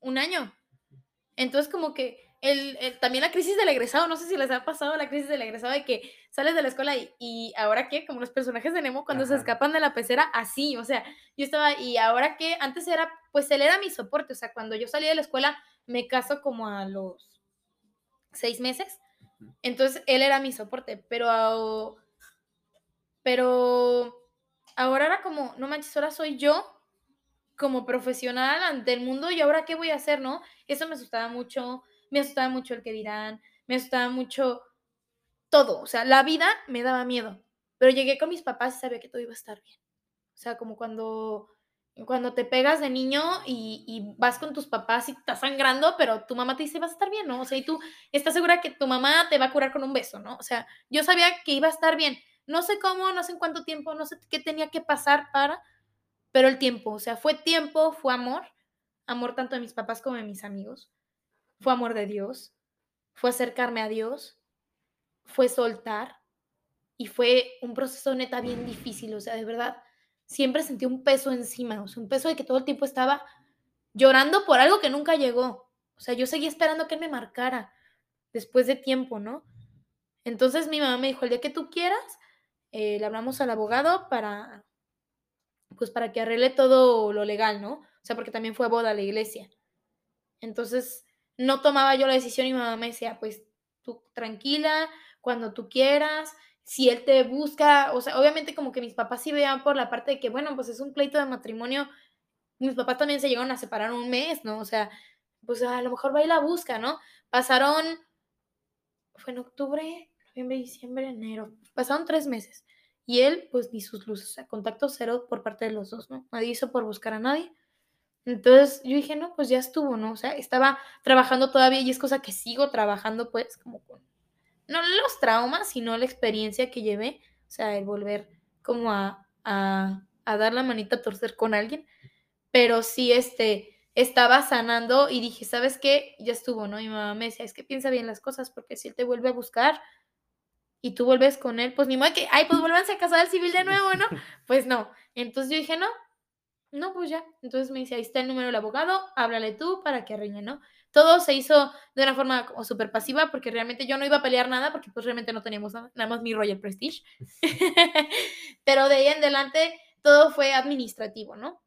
un año. Entonces, como que el, también la crisis del egresado, no sé si les ha pasado la crisis del egresado de que sales de la escuela y, y ahora qué, como los personajes de Nemo cuando se escapan de la pecera, así, o sea, yo estaba, y ahora que antes era, pues él era mi soporte, o sea, cuando yo salí de la escuela me caso como a los seis meses, entonces él era mi soporte, pero, pero ahora era como, no manches, ahora soy yo como profesional ante el mundo y ahora qué voy a hacer, ¿no? Eso me asustaba mucho, me asustaba mucho el que dirán, me asustaba mucho todo, o sea, la vida me daba miedo, pero llegué con mis papás y sabía que todo iba a estar bien. O sea, como cuando, cuando te pegas de niño y, vas con tus papás y estás sangrando, pero tu mamá te dice, vas a estar bien, ¿no? O sea, y tú estás segura que tu mamá te va a curar con un beso, ¿no? O sea, yo sabía que iba a estar bien. No sé cómo, no sé en cuánto tiempo, no sé qué tenía que pasar para, pero el tiempo, o sea, fue tiempo, fue amor, amor tanto de mis papás como de mis amigos fue amor de Dios, fue acercarme a Dios, fue soltar y fue un proceso neta bien difícil, o sea, de verdad, siempre sentí un peso encima, o sea, un peso de que todo el tiempo estaba llorando por algo que nunca llegó. O sea, yo seguía esperando que él me marcara después de tiempo, ¿no? Entonces mi mamá me dijo, el día que tú quieras, eh, le hablamos al abogado para, pues para que arregle todo lo legal, ¿no? O sea, porque también fue boda a la iglesia. Entonces, no tomaba yo la decisión y mi mamá me decía, pues tú tranquila, cuando tú quieras, si él te busca, o sea, obviamente como que mis papás sí veían por la parte de que, bueno, pues es un pleito de matrimonio, mis papás también se llegaron a separar un mes, ¿no? O sea, pues a lo mejor va y la busca, ¿no? Pasaron, fue en octubre, noviembre, diciembre, enero, pasaron tres meses. Y él, pues ni sus luces, contacto cero por parte de los dos, ¿no? Nadie hizo por buscar a nadie. Entonces yo dije, no, pues ya estuvo, ¿no? O sea, estaba trabajando todavía y es cosa que sigo trabajando, pues, como con, no los traumas, sino la experiencia que llevé, o sea, el volver como a, a, a dar la manita a torcer con alguien, pero sí, este, estaba sanando y dije, ¿sabes qué? Ya estuvo, ¿no? Y mi mamá me decía, es que piensa bien las cosas, porque si él te vuelve a buscar y tú vuelves con él, pues ni modo que, ay, pues vuelvanse a casar al civil de nuevo, ¿no? Pues no. Entonces yo dije, no, no, pues ya. Entonces me dice, ahí está el número del abogado, háblale tú para que arregle, ¿no? Todo se hizo de una forma como súper pasiva porque realmente yo no iba a pelear nada porque pues realmente no teníamos nada, nada más mi Royal Prestige. Pero de ahí en adelante todo fue administrativo, ¿no?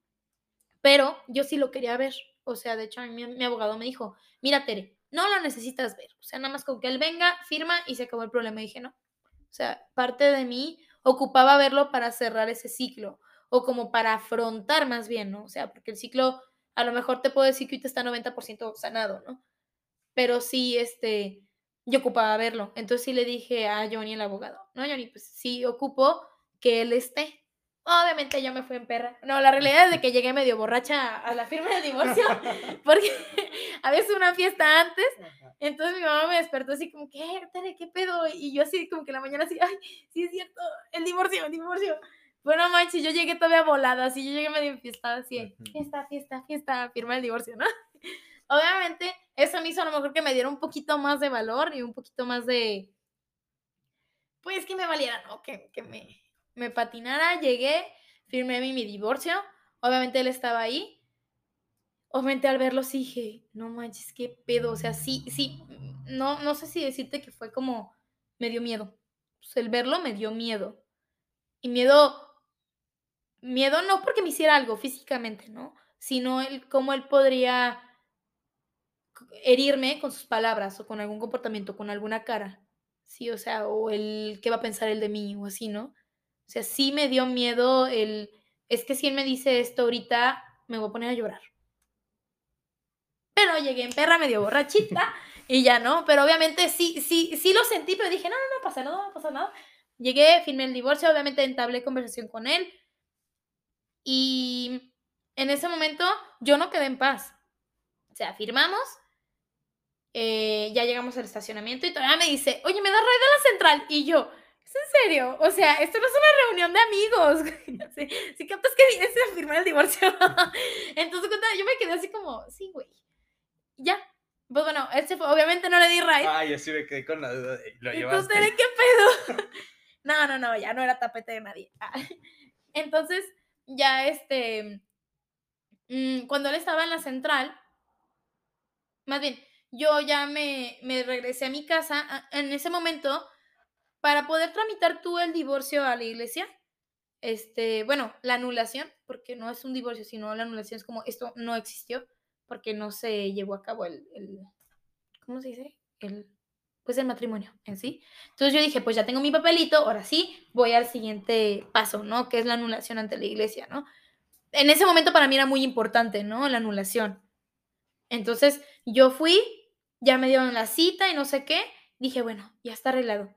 Pero yo sí lo quería ver. O sea, de hecho, mi, mi abogado me dijo, mira, Tere, no lo necesitas ver. O sea, nada más con que él venga, firma y se acabó el problema. Y dije, no. O sea, parte de mí ocupaba verlo para cerrar ese ciclo o como para afrontar más bien, ¿no? O sea, porque el ciclo, a lo mejor te puedo decir que ahorita está 90% sanado, ¿no? Pero sí, este, yo ocupaba verlo. Entonces sí le dije a Johnny, el abogado, no, Johnny, pues sí ocupo que él esté. Obviamente yo me fui en perra. No, la realidad es de que llegué medio borracha a la firma del divorcio, porque había sido una fiesta antes, entonces mi mamá me despertó así como, ¿qué, ¿Qué pedo? Y yo así como que la mañana así, ay, sí es cierto, el divorcio, el divorcio. Bueno, manches, yo llegué todavía volada, así yo llegué medio fiesta, así, fiesta, fiesta, fiesta, firma el divorcio, ¿no? Obviamente, eso me hizo a lo mejor que me diera un poquito más de valor y un poquito más de, pues que me valiera, ¿no? Que, que me, me patinara, llegué, firmé mi, mi divorcio, obviamente él estaba ahí, obviamente al verlo sí dije, no manches, qué pedo, o sea, sí, sí, no, no sé si decirte que fue como, me dio miedo, pues el verlo me dio miedo, y miedo miedo no porque me hiciera algo físicamente, ¿no? Sino el cómo él podría herirme con sus palabras o con algún comportamiento, con alguna cara. Sí, o sea, o el qué va a pensar él de mí o así, ¿no? O sea, sí me dio miedo el es que si él me dice esto ahorita me voy a poner a llorar. Pero llegué en perra medio borrachita y ya no, pero obviamente sí, sí, sí lo sentí, pero dije, no, no, no pasa nada, no pasa nada. Llegué, firmé el divorcio, obviamente entablé conversación con él. Y en ese momento yo no quedé en paz. O sea, firmamos, eh, ya llegamos al estacionamiento y todavía me dice, oye, ¿me das raid de la central? Y yo, ¿es en serio? O sea, esto no es una reunión de amigos. si, si captas que vienes a firmar el divorcio. Entonces, yo me quedé así como, sí, güey. Ya. Pues bueno, ese fue, obviamente no le di raid. Ay, yo sí me quedé con la duda de, lo llevaste. Entonces, ¿qué pedo? no, no, no, ya no era tapete de nadie. Entonces, ya este, mm, cuando él estaba en la central, más bien, yo ya me, me regresé a mi casa en ese momento para poder tramitar tú el divorcio a la iglesia. Este, bueno, la anulación, porque no es un divorcio, sino la anulación es como esto no existió, porque no se llevó a cabo el, el ¿cómo se dice? El, pues el matrimonio en sí. Entonces yo dije, pues ya tengo mi papelito, ahora sí, voy al siguiente paso, ¿no? Que es la anulación ante la iglesia, ¿no? En ese momento para mí era muy importante, ¿no? La anulación. Entonces yo fui, ya me dieron la cita y no sé qué, dije, bueno, ya está arreglado.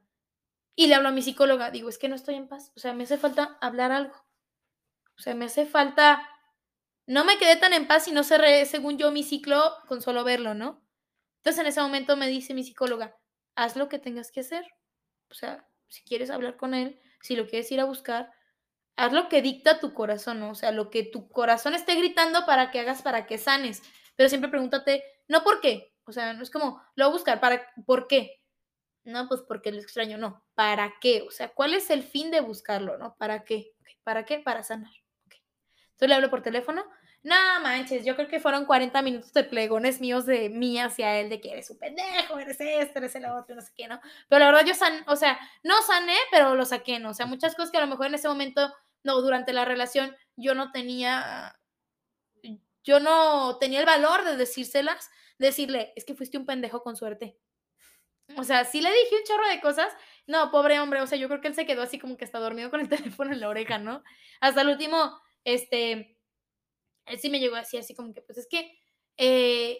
Y le hablo a mi psicóloga, digo, es que no estoy en paz, o sea, me hace falta hablar algo. O sea, me hace falta... No me quedé tan en paz y no cerré, según yo, mi ciclo con solo verlo, ¿no? Entonces en ese momento me dice mi psicóloga, haz lo que tengas que hacer. O sea, si quieres hablar con él, si lo quieres ir a buscar, haz lo que dicta tu corazón, ¿no? O sea, lo que tu corazón esté gritando para que hagas, para que sanes. Pero siempre pregúntate, no por qué. O sea, no es como, lo voy a buscar, ¿para por qué? No, pues porque lo extraño, no. ¿Para qué? O sea, ¿cuál es el fin de buscarlo, no? ¿Para qué? ¿Para qué? Para sanar. Entonces le hablo por teléfono. No manches, yo creo que fueron 40 minutos de plegones míos de mí hacia él, de que eres un pendejo, eres esto, eres el otro, no sé qué, ¿no? Pero la verdad yo, san, o sea, no sané, pero lo saqué, ¿no? O sea, muchas cosas que a lo mejor en ese momento, no, durante la relación, yo no tenía, yo no tenía el valor de decírselas, decirle, es que fuiste un pendejo con suerte. O sea, sí le dije un chorro de cosas. No, pobre hombre, o sea, yo creo que él se quedó así como que está dormido con el teléfono en la oreja, ¿no? Hasta el último, este, él sí me llegó así, así como que, pues es que, eh,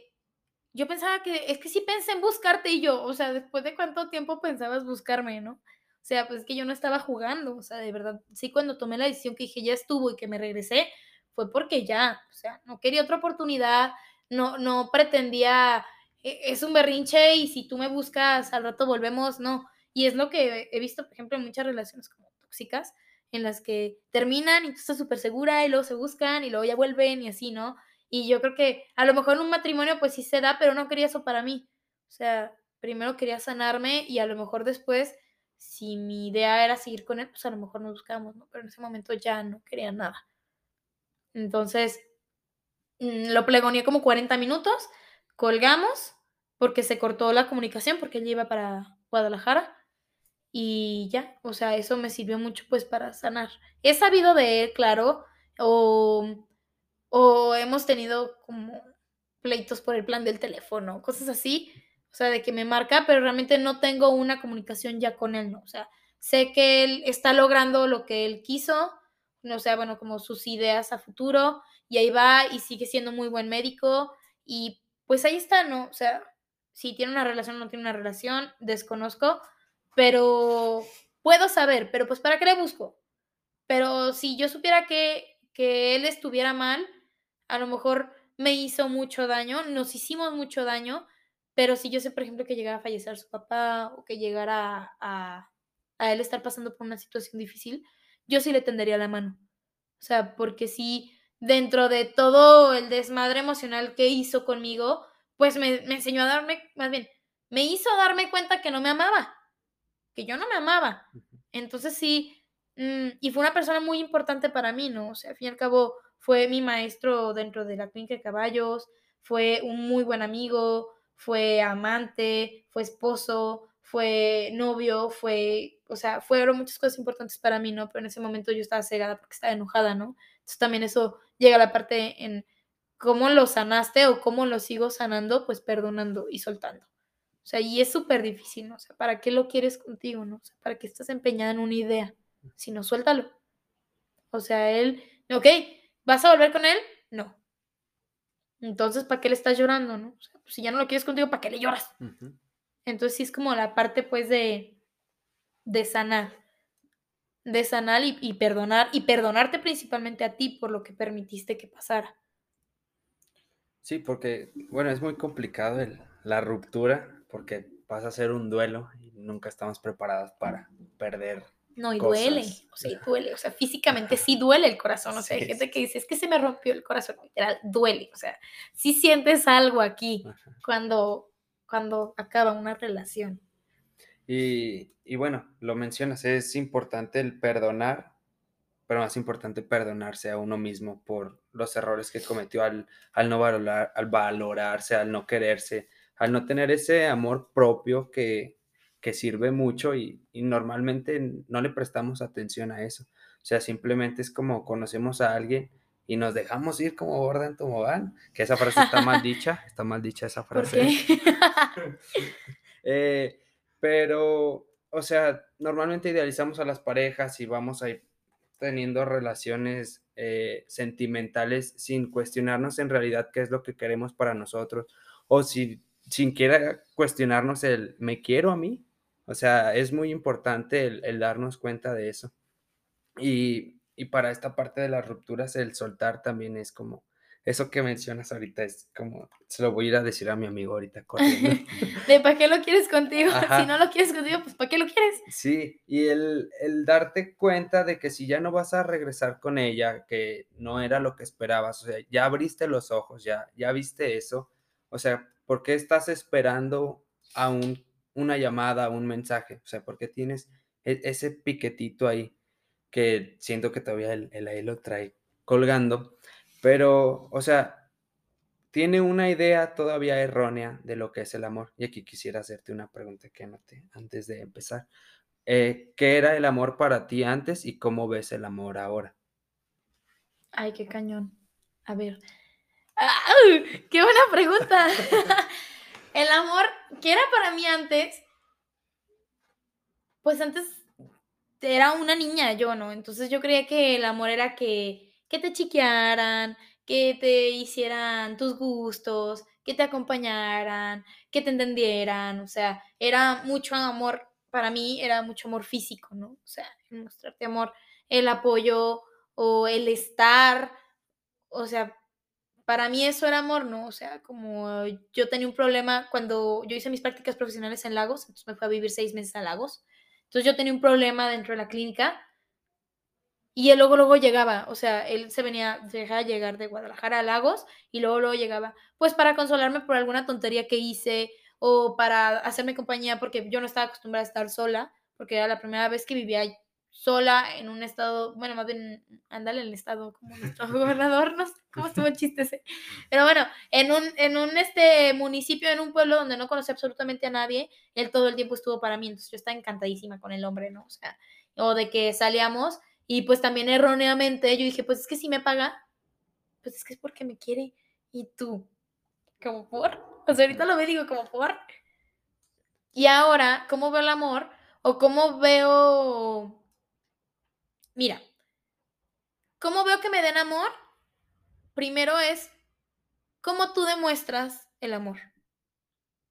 yo pensaba que, es que sí pensé en buscarte y yo, o sea, después de cuánto tiempo pensabas buscarme, ¿no? O sea, pues es que yo no estaba jugando, o sea, de verdad, sí cuando tomé la decisión que dije ya estuvo y que me regresé, fue porque ya, o sea, no quería otra oportunidad, no, no pretendía e, es un berrinche y si tú me buscas al rato volvemos, no. Y es lo que he visto, por ejemplo, en muchas relaciones como tóxicas, en las que terminan y tú estás súper segura y luego se buscan y luego ya vuelven y así, ¿no? Y yo creo que a lo mejor en un matrimonio pues sí se da, pero no quería eso para mí. O sea, primero quería sanarme y a lo mejor después, si mi idea era seguir con él, pues a lo mejor nos buscamos, ¿no? Pero en ese momento ya no quería nada. Entonces, mm, lo plegoneé como 40 minutos, colgamos porque se cortó la comunicación porque él iba para Guadalajara y ya, o sea, eso me sirvió mucho pues para sanar. He sabido de él, claro, o, o hemos tenido como pleitos por el plan del teléfono, cosas así, o sea, de que me marca, pero realmente no tengo una comunicación ya con él, ¿no? O sea, sé que él está logrando lo que él quiso, o sea, bueno, como sus ideas a futuro, y ahí va y sigue siendo muy buen médico, y pues ahí está, ¿no? O sea, si tiene una relación o no tiene una relación, desconozco, pero puedo saber, pero pues ¿para qué le busco? Pero si yo supiera que, que él estuviera mal, a lo mejor me hizo mucho daño, nos hicimos mucho daño, pero si yo sé, por ejemplo, que llegara a fallecer su papá o que llegara a, a él estar pasando por una situación difícil, yo sí le tendería la mano. O sea, porque si dentro de todo el desmadre emocional que hizo conmigo, pues me, enseñó a darme, más bien, me hizo darme cuenta que no me amaba, que yo no me amaba. Entonces sí, mm, y fue una persona muy importante para mí, ¿no? O sea, al fin y al cabo fue mi maestro dentro de la clínica de caballos, fue un muy buen amigo, fue amante, fue esposo, fue novio, fue, o sea, fueron muchas cosas importantes para mí, ¿no? Pero en ese momento yo estaba cegada porque estaba enojada, ¿no? Entonces también eso llega a la parte en cómo lo sanaste o cómo lo sigo sanando, pues perdonando y soltando. O sea, y es súper difícil, ¿no? O sea, ¿para qué lo quieres contigo, no? O sea, ¿para qué estás empeñada en una idea? Si no, suéltalo. O sea, él, ok, ¿vas a volver con él? No. Entonces, ¿para qué le estás llorando, no? O sea, pues, si ya no lo quieres contigo, ¿para qué le lloras? Entonces, sí es como la parte, pues, de de sanar. De sanar y y perdonar, y perdonarte principalmente a ti por lo que permitiste que pasara. Sí, porque, bueno, es muy complicado el la ruptura, porque pasa a ser un duelo y nunca estamos preparadas para perder No, y duele, o sea, y duele, o sea, físicamente sí duele el corazón, o sea, hay gente que dice: "Es que se me rompió el corazón", literal, duele, o sea, sí sientes algo aquí Ajá. cuando cuando acaba una relación. Y y bueno, lo mencionas, es importante el perdonar, pero más importante perdonarse a uno mismo por los errores que cometió al al no valorar al valorarse, al no quererse, al no tener ese amor propio que que sirve mucho y y normalmente no le prestamos atención a eso. O sea, simplemente es como conocemos a alguien y nos dejamos ir como gorda en tobogán, que esa frase está mal dicha, está mal dicha esa ¿Por frase. Eh, pero, o sea, normalmente idealizamos a las parejas y vamos a ir teniendo relaciones, eh, sentimentales sin cuestionarnos en realidad qué es lo que queremos para nosotros, o si sin quiera cuestionarnos el, ¿me quiero a mí? O sea, es muy importante el el darnos cuenta de eso. Y y para esta parte de las rupturas, el soltar también es como eso que mencionas ahorita, es como se lo voy a ir a decir a mi amigo ahorita corriendo. De ¿para qué lo quieres contigo? Si no lo quieres contigo, pues, ¿para qué lo quieres? Sí, y el el darte cuenta de que si ya no vas a regresar con ella, que no era lo que esperabas, o sea, ya abriste los ojos, ya ya viste eso, o sea, ¿por qué estás esperando a un una llamada, un mensaje? O sea, ¿por qué tienes e ese piquetito ahí? Que siento que todavía él él ahí lo trae colgando, pero, o sea, tiene una idea todavía errónea de lo que es el amor. Y aquí quisiera hacerte una pregunta que antes de empezar. Eh, ¿qué era el amor para ti antes y cómo ves el amor ahora? Ay, qué cañón. A ver. ¡Qué buena pregunta! El amor, ¿qué era para mí antes? Pues antes era una niña yo, ¿no? Entonces yo creía que el amor era que que te chiquearan, que te hicieran tus gustos, que te acompañaran, que te entendieran, o sea, era mucho amor, para mí era mucho amor físico, ¿no? O sea, mostrarte amor, el apoyo o el estar, o sea, para mí eso era amor, ¿no? O sea, como yo tenía un problema cuando yo hice mis prácticas profesionales en Lagos, entonces me fui a vivir 6 meses a Lagos. Entonces yo tenía un problema dentro de la clínica y él luego, luego llegaba, o sea, él se venía, se dejaba llegar de Guadalajara a Lagos y luego, luego llegaba, pues para consolarme por alguna tontería que hice o para hacerme compañía porque yo no estaba acostumbrada a estar sola, porque era la primera vez que vivía sola en un estado, bueno, más bien, ándale, en el estado como nuestro gobernador, no sé cómo estuvo el chiste ese. Pero bueno, en un, en un este municipio, en un pueblo donde no conocía absolutamente a nadie, él todo el tiempo estuvo para mí, entonces yo estaba encantadísima con el hombre, ¿no? O sea, o de que salíamos y pues también erróneamente yo dije, pues es que si me paga, pues es que es porque me quiere. ¿Y tú? ¿Como por? O sea, ahorita lo veo y digo, ¿como por? Y ahora, ¿cómo veo el amor? O cómo veo Mira ¿cómo veo que me den amor? Primero es cómo tú demuestras el amor.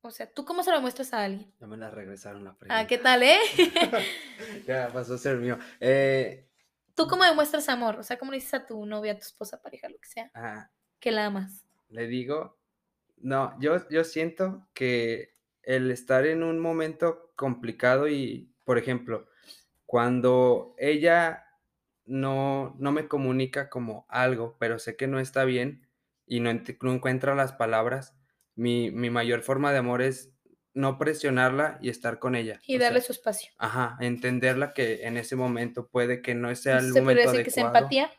O sea, ¿tú cómo se lo muestras a alguien? Ya me la regresaron la Ah, pregunta. ¿qué tal, eh? Ya pasó a ser mío. Eh, ¿Tú cómo demuestras amor? O sea, ¿cómo le dices a tu novia, a tu esposa, pareja, lo que sea, ajá, que la amas? le digo, no, yo yo siento que el estar en un momento complicado y, por ejemplo, cuando ella no no me comunica como algo, pero sé que no está bien y no no encuentra las palabras, mi mi mayor forma de amor es no presionarla y estar con ella. Y O darle sea su espacio. ajá, entenderla que en ese momento puede que no sea el ¿Se momento decir que es empatía?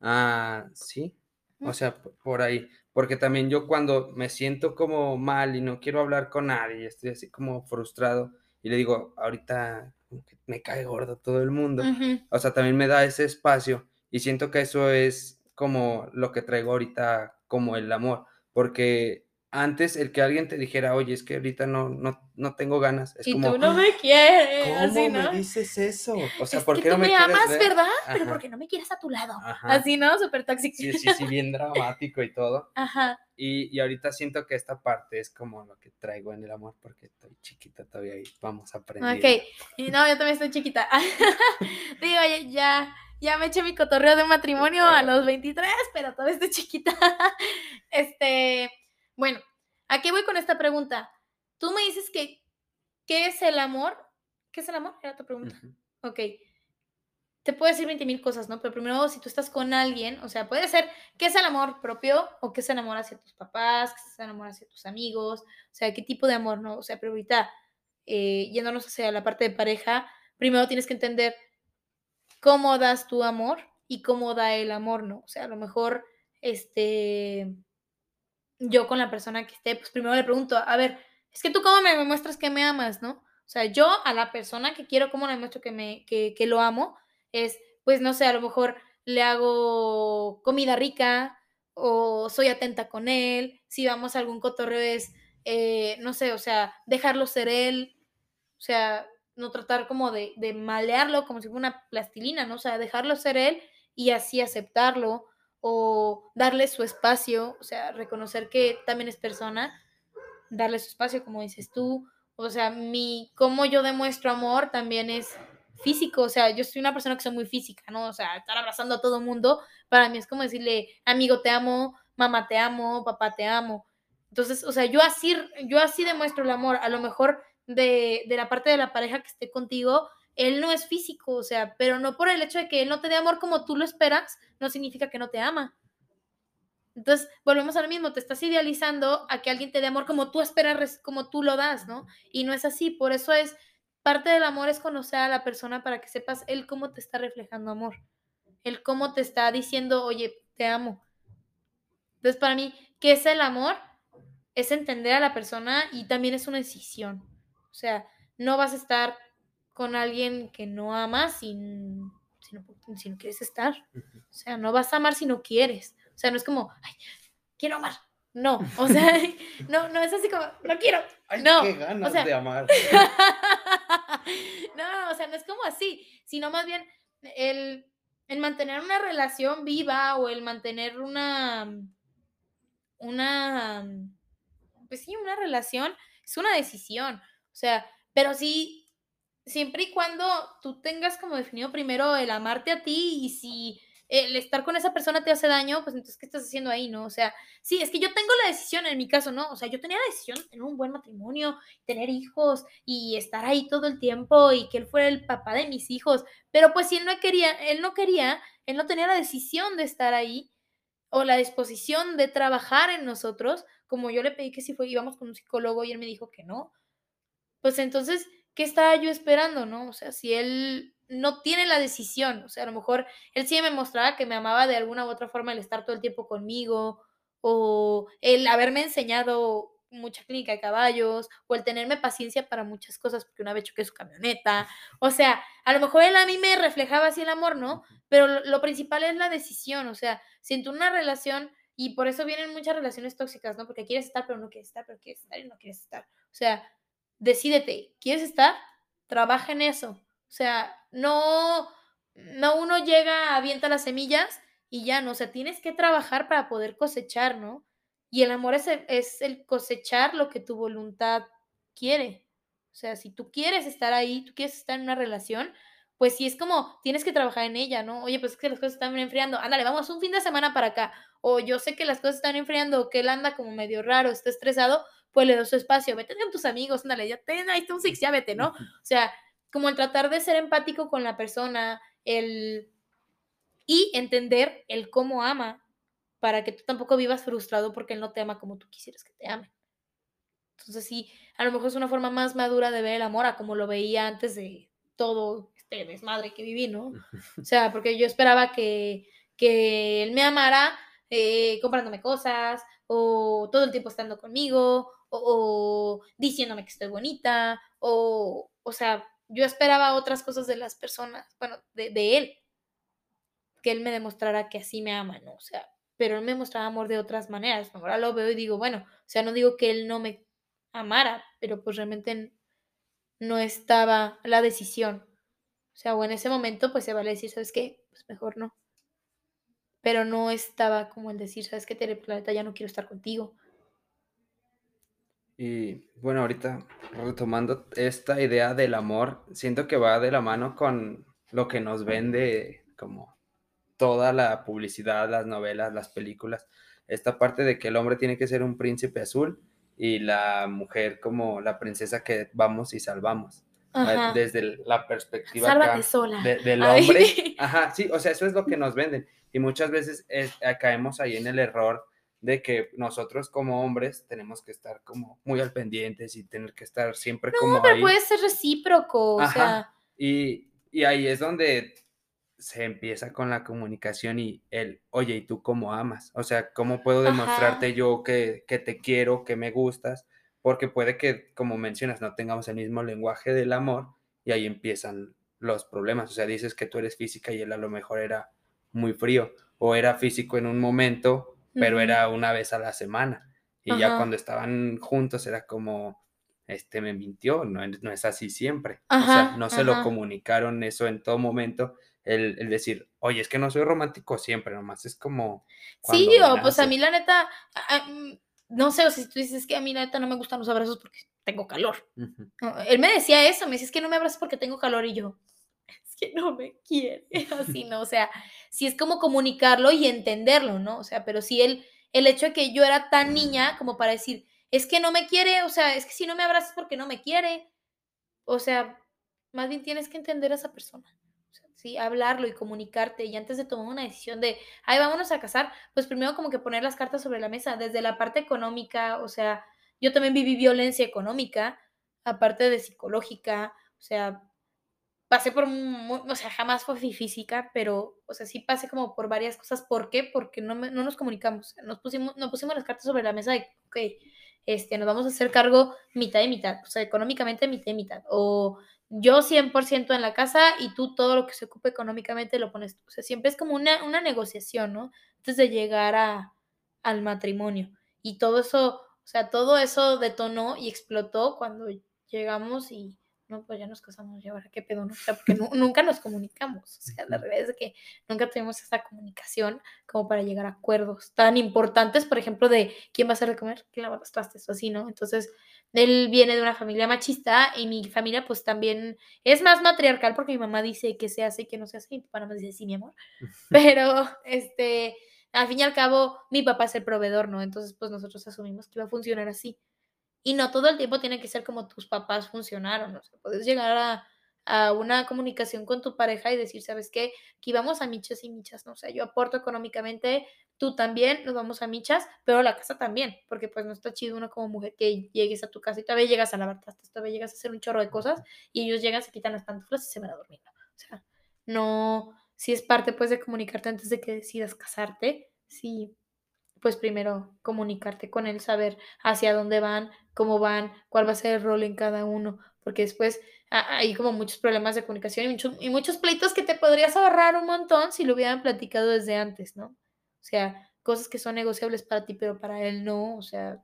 Ah, sí, o Mm. sea, p por ahí, porque también yo cuando me siento como mal y no quiero hablar con nadie, estoy así como frustrado, y le digo: "Ahorita como que me cae gordo todo el mundo", Ujú. o sea, también me da ese espacio, y siento que eso es como lo que traigo ahorita como el amor, porque antes el que alguien te dijera: "Oye, es que ahorita no no no tengo ganas", es Y como tú no me quieres, ¿cómo así, me ¿no? dices eso? O sea, Es ¿por que qué tú no me me amas, ver? ¿verdad? Pero Ajá. ¿por qué no me quieres a tu lado? Ajá. Así, ¿no? Súper tóxico. Sí, sí, sí, bien dramático y todo. Ajá. Y y ahorita siento que esta parte es como lo que traigo en el amor, porque estoy chiquita todavía y vamos aprendiendo. Okey. Y no, yo también estoy chiquita. Digo, ya ya ya me eché mi cotorreo de matrimonio a los 23, pero todavía estoy chiquita. Este, bueno, ¿a qué voy con esta pregunta? Tú me dices que, ¿qué es el amor? ¿Qué es el amor? Era tu pregunta. Ujú. Okey. Te puedo decir 20,000 cosas, ¿no? Pero primero, si tú estás con alguien, o sea, puede ser, ¿qué es el amor propio? O ¿qué es el amor hacia tus papás? ¿Qué es el amor hacia tus amigos? O sea, ¿qué tipo de amor, no? O sea, pero ahorita, eh, yéndonos hacia la parte de pareja, primero tienes que entender cómo das tu amor y cómo da el amor, ¿no? O sea, a lo mejor, este, yo con la persona que esté, pues primero le pregunto, a ver, es que tú cómo me muestras que me amas, ¿no? O sea, yo a la persona que quiero, ¿cómo le muestro que me que que lo amo? Es, pues, no sé, a lo mejor le hago comida rica o soy atenta con él, si vamos a algún cotorreo es, eh, no sé, o sea, dejarlo ser él, o sea, no tratar como de de malearlo como si fuera una plastilina, ¿no? O sea, dejarlo ser él y así aceptarlo o darle su espacio, o sea, reconocer que también es persona, darle su espacio, como dices tú. O sea, mi cómo yo demuestro amor también es físico, o sea, yo soy una persona que soy muy física, ¿no? O sea, estar abrazando a todo mundo, para mí es como decirle: "Amigo, te amo, mamá, te amo, papá, te amo". Entonces, o sea, yo así yo así demuestro el amor. A lo mejor de de la parte de la pareja que esté contigo, él no es físico, o sea, pero no por el hecho de que él no te dé amor como tú lo esperas, no significa que no te ama. Entonces, volvemos a lo mismo, te estás idealizando a que alguien te dé amor como tú esperas, como tú lo das, ¿no? Y no es así, por eso es parte del amor es conocer a la persona para que sepas él cómo te está reflejando amor, él cómo te está diciendo: "Oye, te amo". Entonces, para mí, ¿qué es el amor? Es entender a la persona y también es una decisión. O sea, no vas a estar con alguien que no amas sin si no si no quieres estar. O sea, no vas a amar si no quieres. O sea, no es como: "Ay, quiero amar". No, o sea, no no es así como: "No quiero". Ay, No, qué o ganas sea de amar. No, o sea, no es como así, sino más bien el el mantener una relación viva o el mantener una una, pues sí, una relación es una decisión. O sea, pero sí, siempre y cuando tú tengas como definido primero el amarte a ti y si el estar con esa persona te hace daño, pues entonces, ¿qué estás haciendo ahí, no? O sea, sí, es que yo tengo la decisión en mi caso, ¿no? O sea, yo tenía la decisión de tener un buen matrimonio, tener hijos y estar ahí todo el tiempo y que él fuera el papá de mis hijos, pero pues si él no quería, él no quería, él no tenía la decisión de estar ahí o la disposición de trabajar en nosotros, como yo le pedí que si fue íbamos con un psicólogo y él me dijo que no. Pues entonces, ¿qué estaba yo esperando, no? O sea, si él no tiene la decisión, o sea, a lo mejor él sí me mostraba que me amaba de alguna u otra forma el estar todo el tiempo conmigo, o el haberme enseñado mucha clínica de caballos, o el tenerme paciencia para muchas cosas, porque una vez choqué su camioneta. O sea, a lo mejor él a mí me reflejaba así el amor, ¿no? Pero lo, lo principal es la decisión, o sea, si en tu una relación, y por eso vienen muchas relaciones tóxicas, ¿no? Porque quieres estar, pero no quieres estar, pero quieres estar y no quieres estar. O sea, decídete, ¿quieres estar? Trabaja en eso. O sea, no, no uno llega, avienta las semillas y ya no, o sea, tienes que trabajar para poder cosechar, ¿no? Y el amor es el, es el cosechar lo que tu voluntad quiere. O sea, si tú quieres estar ahí, tú quieres estar en una relación, pues sí es como tienes que trabajar en ella, ¿no? Oye, pues es que las cosas están enfriando. Ándale, vamos un fin de semana para acá. O yo sé que las cosas están enfriando, o que él anda como medio raro, está estresado, pues le doy su espacio. Vete con tus amigos, ándale, ya ten, ahí está un six, ya vete, ¿no? O sea, como el tratar de ser empático con la persona, el y entender el cómo ama, para que tú tampoco vivas frustrado porque él no te ama como tú quisieras que te ame. Entonces sí, a lo mejor es una forma más madura de ver el amor a como lo veía antes de todo este desmadre que viví, ¿no? O sea, porque yo esperaba que, que él me amara eh, comprándome cosas o todo el tiempo estando conmigo o, diciéndome que estoy bonita o, o sea, yo esperaba otras cosas de las personas, bueno, de, de él, que él me demostrara que así me ama, ¿no? O sea, pero él me mostraba amor de otras maneras. Ahora lo veo y digo, bueno, o sea, no digo que él no me amara, pero pues realmente no estaba la decisión. O sea, o en ese momento pues se vale decir, ¿sabes qué? Pues mejor no. Pero no estaba como el decir, ¿sabes qué? Planeta ya no quiero estar contigo. Y bueno, ahorita retomando esta idea del amor, siento que va de la mano con lo que nos vende como toda la publicidad, las novelas, las películas, esta parte de que el hombre tiene que ser un príncipe azul y la mujer como la princesa que vamos y salvamos. Desde la perspectiva del hombre. Ajá, sí, o sea, eso es lo que nos venden. Y muchas veces eh, caemos ahí en el error de que nosotros como hombres tenemos que estar como muy al pendientes y tener que estar siempre como No, pero puede ser recíproco, o sea. Y, y ahí es donde se empieza con la comunicación y el, oye, ¿y tú cómo amas? O sea, ¿cómo puedo demostrarte yo que, que, te quiero, que me gustas? Porque puede que, como mencionas, no tengamos el mismo lenguaje del amor y ahí empiezan los problemas. O sea, dices que tú eres física y él a lo mejor era muy frío o era físico en un momento, pero era una vez a la semana. Y ya cuando estaban juntos era como, este me mintió, no, no es así siempre. o sea, no se lo comunicaron eso en todo momento el, decir, oye, es que no soy romántico siempre, nomás es como... Sí, o pues a mí la neta, mm, no sé, o si tú dices que a mí la neta no me gustan los abrazos porque tengo calor. Él me decía eso, me dice, es que no me abrazas porque tengo calor y yo, es que no me quiere, así, ¿no? O sea, si es como comunicarlo y entenderlo, ¿no? O sea, pero si él, el hecho de que yo era tan niña como para decir, es que no me quiere, o sea, es que si no me abrazas porque no me quiere, o sea, más bien tienes que entender a esa persona. ¿sí? Hablarlo y comunicarte y antes de tomar una decisión de, ay, vámonos a casar, pues primero como que poner las cartas sobre la mesa, desde la parte económica, o sea, yo también viví violencia económica, aparte de psicológica, o sea, pasé por, o sea, jamás fue física, pero, o sea, sí pasé como por varias cosas. ¿Por qué? Porque no, no nos comunicamos, nos pusimos, nos pusimos las cartas sobre la mesa de, ok, este, nos vamos a hacer cargo mitad y mitad, o sea, económicamente mitad y mitad, o yo 100% en la casa y tú todo lo que se ocupe económicamente lo pones tú. O sea, siempre es como una, una negociación, ¿no? Antes de llegar a, al matrimonio. Y todo eso, o sea, todo eso detonó y explotó cuando llegamos y no, pues ya nos casamos y ahora qué pedo, ¿no? O sea, porque nunca nos comunicamos. O sea, la realidad es que nunca tuvimos esa comunicación como para llegar a acuerdos tan importantes, por ejemplo, de quién va a hacer de comer, quién lava los trastes o así, ¿no? Entonces, él viene de una familia machista y mi familia pues también es más matriarcal porque mi mamá dice que se hace y que no se hace y mi papá no me dice sí, mi amor. Pero, este, al fin y al cabo, mi papá es el proveedor, ¿no? Entonces, pues nosotros asumimos que iba a funcionar así. Y no todo el tiempo tiene que ser como tus papás funcionaron, o sea, puedes llegar a, una comunicación con tu pareja y decir, ¿sabes qué? Aquí vamos a michas y michas, ¿no? O sea, yo aporto económicamente, tú también, nos vamos a michas, pero la casa también, porque pues no está chido uno como mujer que llegues a tu casa y todavía llegas a lavar trastes, todavía llegas a hacer un chorro de cosas y ellos llegan, se quitan las pantuflas y se van a dormir, O sea, no, si es parte pues de comunicarte antes de que decidas casarte, sí, pues primero comunicarte con él, saber hacia dónde van, cómo van, cuál va a ser el rol en cada uno, porque después hay como muchos problemas de comunicación y muchos, y muchos pleitos que te podrías ahorrar un montón si lo hubieran platicado desde antes, ¿no? O sea, cosas que son negociables para ti, pero para él no, o sea,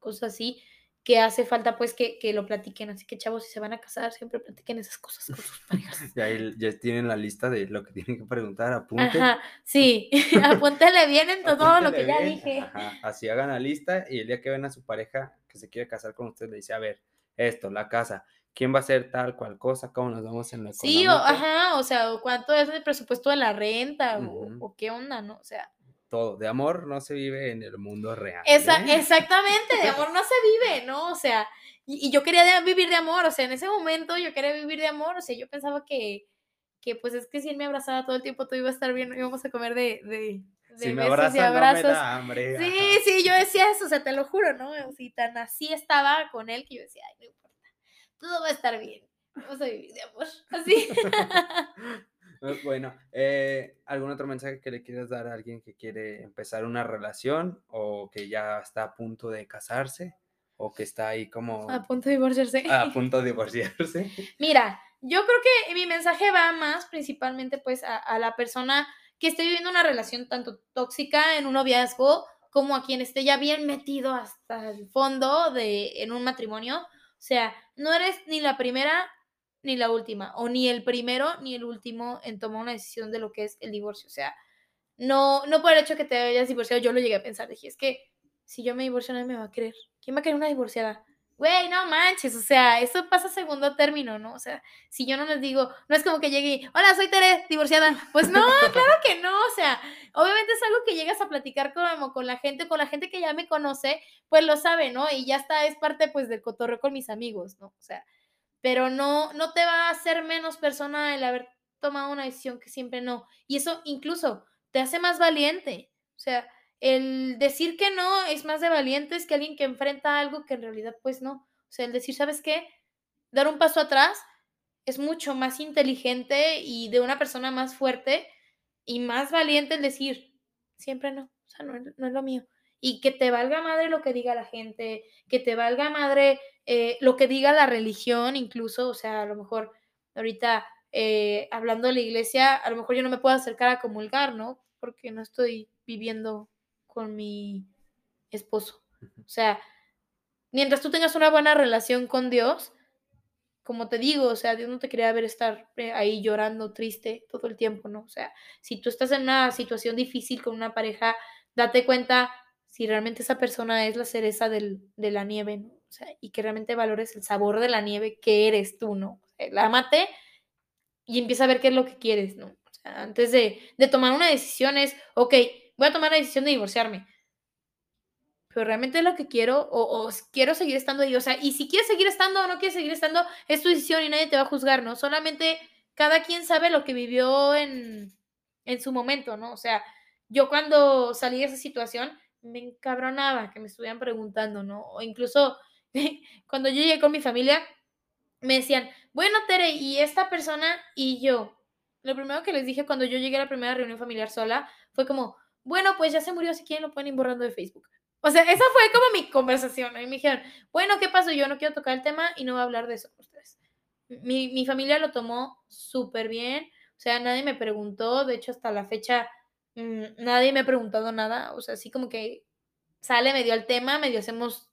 cosas así que hace falta pues que, lo platiquen. Así que chavos, si se van a casar, siempre platiquen esas cosas con sus parejas. ya, ya tienen la lista de lo que tienen que preguntar, apunten. Ajá, sí, apúntele bien en todo lo que ya dije. Así hagan la lista y el día que ven a su pareja que se quiere casar con usted, le dice, a ver, esto, la casa, quién va a hacer tal cual cosa, cómo nos vamos en la Sí, o, ajá, o sea, cuánto es el presupuesto de la renta o, o, qué onda, ¿no? O sea, todo. De amor no se vive en el mundo real. Esa, ¿eh? Exactamente, de amor no se vive, ¿no? O sea, y, yo quería vivir de amor, o sea, en ese momento yo quería vivir de amor, o sea, yo pensaba que, que pues es que si él me abrazaba todo el tiempo todo iba a estar bien, íbamos a comer de, de, si me abrazas, y abrazos. No me da hambre. Sí, sí, yo decía eso, o sea, te lo juro, ¿no? O tan así estaba con él que yo decía, ay, no importa, todo va a estar bien, vamos a vivir de amor, así. Eh, bueno, eh, ¿algún otro mensaje que le quieras dar a alguien que quiere empezar una relación o que ya está a punto de casarse o que está ahí como... A punto de divorciarse. A punto de divorciarse. Mira, yo creo que mi mensaje va más principalmente pues a, la persona que esté viviendo una relación tanto tóxica en un noviazgo como a quien esté ya bien metido hasta el fondo de en un matrimonio. O sea, no eres ni la primera ni la última, o ni el primero ni el último en tomar una decisión de lo que es el divorcio. O sea, no, no por el hecho que te hayas divorciado, yo lo llegué a pensar, dije, es que si yo me divorcio nadie me va a querer. ¿Quién va a querer una divorciada? Güey, no manches, o sea, eso pasa a segundo término, ¿no? O sea, si yo no les digo, no es como que llegue y, hola, soy Tere, divorciada. Pues no, claro que no, o sea, obviamente es algo que llegas a platicar como con la gente, con la gente que ya me conoce, pues lo sabe, ¿no? Y ya está, es parte pues del cotorreo con mis amigos, ¿no? O sea, pero no, no te va a hacer menos persona el haber tomado una decisión que siempre no. Y eso incluso te hace más valiente. O sea, el decir que no es más de valientes que alguien que enfrenta algo que en realidad pues no. O sea, el decir, ¿sabes qué? Dar un paso atrás es mucho más inteligente y de una persona más fuerte y más valiente el decir, siempre no, o sea, no, no es lo mío. Y que te valga madre lo que diga la gente, que te valga madre eh, lo que diga la religión incluso, o sea, a lo mejor ahorita eh, hablando de la iglesia, a lo mejor yo no me puedo acercar a comulgar, ¿no? Porque no estoy viviendo con mi esposo. O sea, mientras tú tengas una buena relación con Dios, como te digo, o sea, Dios no te quería ver estar eh, ahí llorando, triste todo el tiempo, ¿no? O sea, si tú estás en una situación difícil con una pareja, date cuenta si realmente esa persona es la cereza del, de la nieve, ¿no? O sea, y que realmente valores el sabor de la nieve que eres tú, ¿no? O sea, amate y empieza a ver qué es lo que quieres, ¿no? O sea, antes de, de tomar una decisión es, ok, voy a tomar la decisión de divorciarme. Pero realmente es lo que quiero o, quiero seguir estando ahí. O sea, y si quieres seguir estando o no quieres seguir estando, es tu decisión y nadie te va a juzgar, ¿no? Solamente cada quien sabe lo que vivió en, en su momento, ¿no? O sea, yo cuando salí de esa situación me encabronaba que me estuvieran preguntando, ¿no? O incluso cuando yo llegué con mi familia, me decían, bueno, Tere, y esta persona y yo. Lo primero que les dije cuando yo llegué a la primera reunión familiar sola fue como, bueno, pues ya se murió, si quieren lo pueden ir borrando de Facebook. O sea, esa fue como mi conversación. Y me dijeron, bueno, ¿qué pasó? Yo no quiero tocar el tema y no voy a hablar de eso con ustedes. Mi, mi familia lo tomó súper bien. O sea, nadie me preguntó. De hecho, hasta la fecha, mmm, nadie me ha preguntado nada. O sea, así como que sale medio al tema, medio hacemos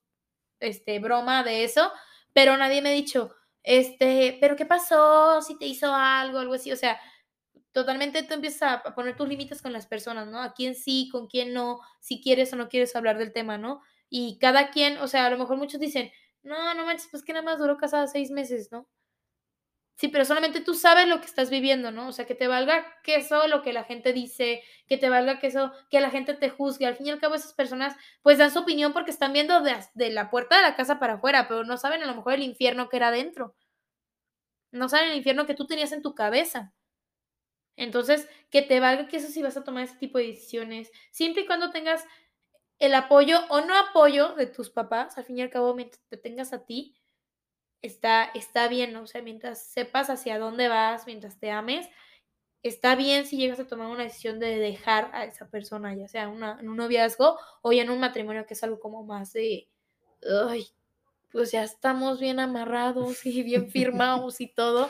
este, broma de eso. Pero nadie me ha dicho, este, pero ¿qué pasó? Si te hizo algo, algo así. O sea, totalmente tú empiezas a poner tus límites con las personas, ¿no? A quién sí, con quién no, si quieres o no quieres hablar del tema, ¿no? Y cada quien, o sea, a lo mejor muchos dicen, no, no manches, pues que nada más duró casada seis meses, ¿no? Sí, pero solamente tú sabes lo que estás viviendo, ¿no? O sea, que te valga que eso, lo que la gente dice, que te valga que eso, que la gente te juzgue. Al fin y al cabo, esas personas pues dan su opinión porque están viendo de, la puerta de la casa para afuera, pero no saben a lo mejor el infierno que era adentro. No saben el infierno que tú tenías en tu cabeza. Entonces, que te valga que eso sí vas a tomar ese tipo de decisiones, siempre y cuando tengas el apoyo o no apoyo de tus papás, al fin y al cabo, mientras te tengas a ti, está, está bien, ¿no? O sea, mientras sepas hacia dónde vas, mientras te ames, está bien si llegas a tomar una decisión de dejar a esa persona, ya sea una, en un noviazgo o ya en un matrimonio, que es algo como más de, ay, pues ya estamos bien amarrados y bien firmados y todo.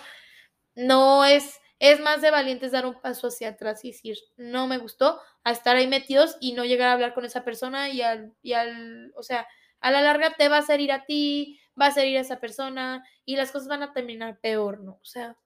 No es es más de valientes dar un paso hacia atrás y decir, no me gustó, a estar ahí metidos y no llegar a hablar con esa persona y al, y al, o sea, a la larga te va a hacer a ti, va a hacer ir a esa persona y las cosas van a terminar peor, ¿no? O sea,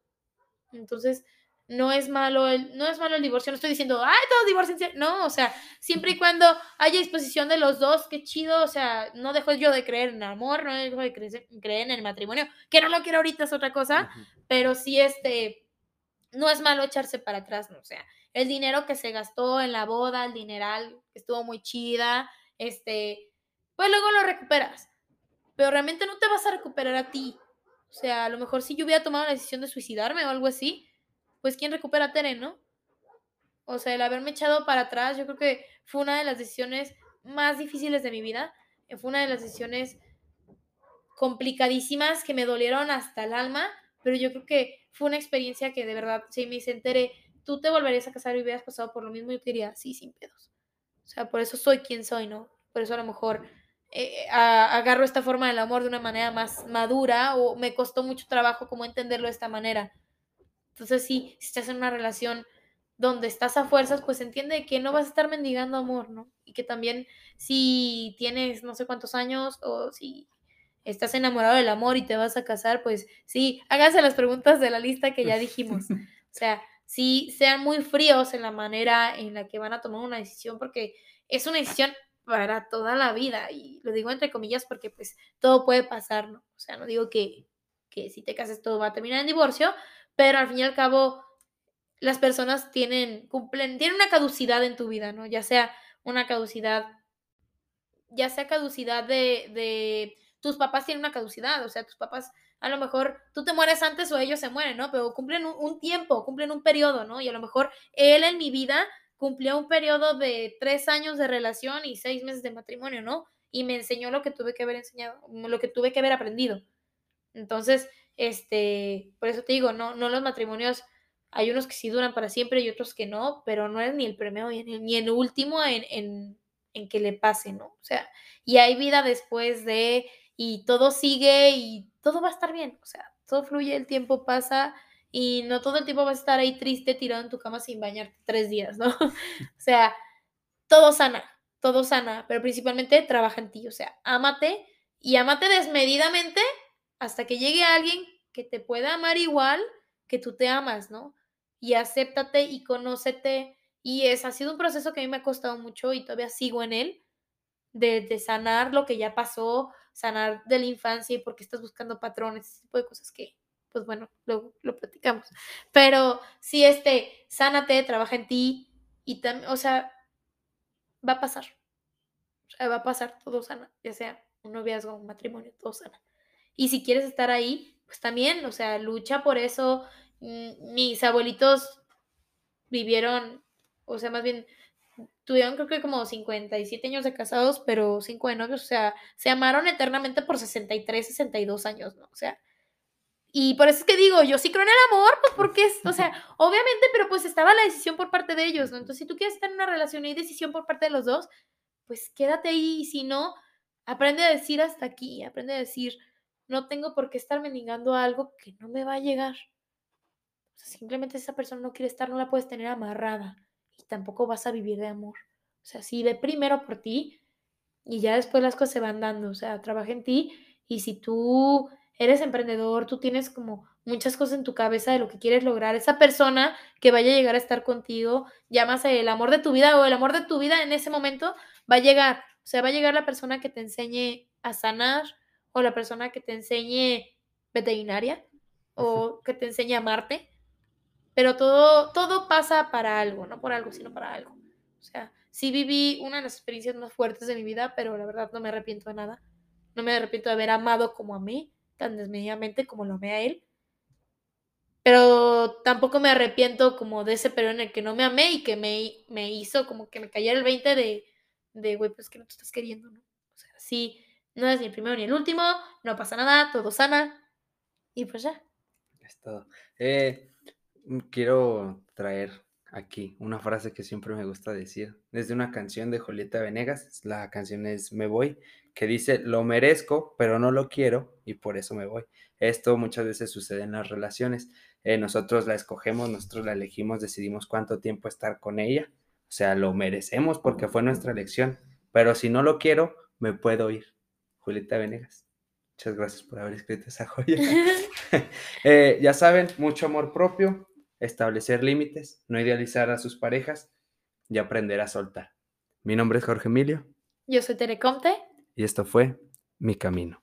entonces no es malo el, no es malo el divorcio, no estoy diciendo, ay, todos divorciense, no, o sea, siempre y cuando haya disposición de los dos, qué chido, o sea, no dejo yo de creer en el amor, no dejo de creer, en el matrimonio, que no lo quiero ahorita es otra cosa, pero sí, este, no es malo echarse para atrás, ¿no? O sea, el dinero que se gastó en la boda, el dineral que estuvo muy chida, este, pues luego lo recuperas. Pero realmente no te vas a recuperar a ti. O sea, a lo mejor si yo hubiera tomado la decisión de suicidarme o algo así, pues ¿quién recupera a Tere, no? O sea, el haberme echado para atrás, yo creo que fue una de las decisiones más difíciles de mi vida. Fue una de las decisiones complicadísimas que me dolieron hasta el alma, pero yo creo que fue una experiencia que de verdad, si me enteré, tú te volverías a casar y hubieras pasado por lo mismo, yo diría, sí, sin pedos. O sea, por eso soy quien soy, ¿no? Por eso a lo mejor eh, agarro esta forma del amor de una manera más madura o me costó mucho trabajo como entenderlo de esta manera. Entonces, sí, si estás en una relación donde estás a fuerzas, pues entiende que no vas a estar mendigando amor, ¿no? Y que también si tienes no sé cuántos años o si estás enamorado del amor y te vas a casar, pues sí, háganse las preguntas de la lista que ya dijimos. O sea, sí, sean muy fríos en la manera en la que van a tomar una decisión, porque es una decisión para toda la vida. Y lo digo entre comillas porque pues todo puede pasar, ¿no? O sea, no digo que, que si te casas todo va a terminar en divorcio, pero al fin y al cabo las personas tienen, cumplen, tienen una caducidad en tu vida, ¿no? Ya sea una caducidad, ya sea caducidad de, de tus papás tienen una caducidad, o sea, tus papás a lo mejor tú te mueres antes o ellos se mueren, ¿no? Pero cumplen un, tiempo, cumplen un periodo, ¿no? Y a lo mejor él en mi vida cumplió un periodo de tres años de relación y seis meses de matrimonio, ¿no? Y me enseñó lo que tuve que haber enseñado, lo que tuve que haber aprendido. Entonces, este, por eso te digo, no, no los matrimonios, hay unos que sí duran para siempre y otros que no, pero no es ni el primero ni el último en, en, en que le pase, ¿no? O sea, y hay vida después de, y todo sigue y todo va a estar bien, o sea, todo fluye, el tiempo pasa y no todo el tiempo vas a estar ahí triste tirado en tu cama sin bañarte tres días, ¿no? o sea, todo sana, todo sana, pero principalmente trabaja en ti, o sea, ámate y ámate desmedidamente hasta que llegue alguien que te pueda amar igual que tú te amas, ¿no? Y acéptate y conócete. Y es, ha sido un proceso que a mí me ha costado mucho y todavía sigo en él, de, de sanar lo que ya pasó, sanar de la infancia y porque estás buscando patrones, ese tipo de cosas que, pues bueno, luego lo platicamos. Pero si este, sánate, trabaja en ti y también, o sea, va a pasar. O sea, va a pasar todo sana, ya sea un noviazgo, un matrimonio, todo sana. Y si quieres estar ahí, pues también, o sea, lucha por eso. Mm, mis abuelitos vivieron, o sea, más bien tuvieron creo que como 57 años de casados, pero 5 de novios, o sea, se amaron eternamente por 63, 62 años, ¿no? O sea, y por eso es que digo, yo sí creo en el amor, pues porque es, o sea, obviamente, pero pues estaba la decisión por parte de ellos, ¿no? Entonces, si tú quieres estar en una relación y hay decisión por parte de los dos, pues quédate ahí, y si no, aprende a decir hasta aquí, aprende a decir, no tengo por qué estar mendigando algo que no me va a llegar. O sea, simplemente esa persona no quiere estar, no la puedes tener amarrada y tampoco vas a vivir de amor. O sea, sí, ve primero por ti y ya después las cosas se van dando. O sea, trabaja en ti y si tú eres emprendedor, tú tienes como muchas cosas en tu cabeza de lo que quieres lograr, esa persona que vaya a llegar a estar contigo, llámase el amor de tu vida o el amor de tu vida en ese momento, va a llegar. O sea, va a llegar la persona que te enseñe a sanar o la persona que te enseñe veterinaria o que te enseñe a amarte pero todo, todo pasa para algo, no por algo, sino para algo. O sea, sí viví una de las experiencias más fuertes de mi vida, pero la verdad no me arrepiento de nada. No me arrepiento de haber amado como a mí, tan desmedidamente como lo amé a él. Pero tampoco me arrepiento como de ese periodo en el que no me amé y que me, me hizo como que me cayera el 20 de, de, güey, pues que no te estás queriendo, ¿no? O sea, sí, no es ni el primero ni el último, no pasa nada, todo sana. Y pues ya. Es todo. Eh, Mm, quiero traer aquí una frase que siempre me gusta decir, desde una canción de Julieta Venegas, la canción es Me voy, que dice, lo merezco, pero no lo quiero y por eso me voy. Esto muchas veces sucede en las relaciones. Eh, nosotros la escogemos, nosotros la elegimos, decidimos cuánto tiempo estar con ella. O sea, lo merecemos porque fue nuestra elección, pero si no lo quiero, me puedo ir. Julieta Venegas. Muchas gracias por haber escrito esa joya. Eh, ya saben, mucho amor propio, establecer límites, no idealizar a sus parejas y aprender a soltar. Mi nombre es Jorge Emilio. Yo soy Tere Comte. Y esto fue Mi Camino.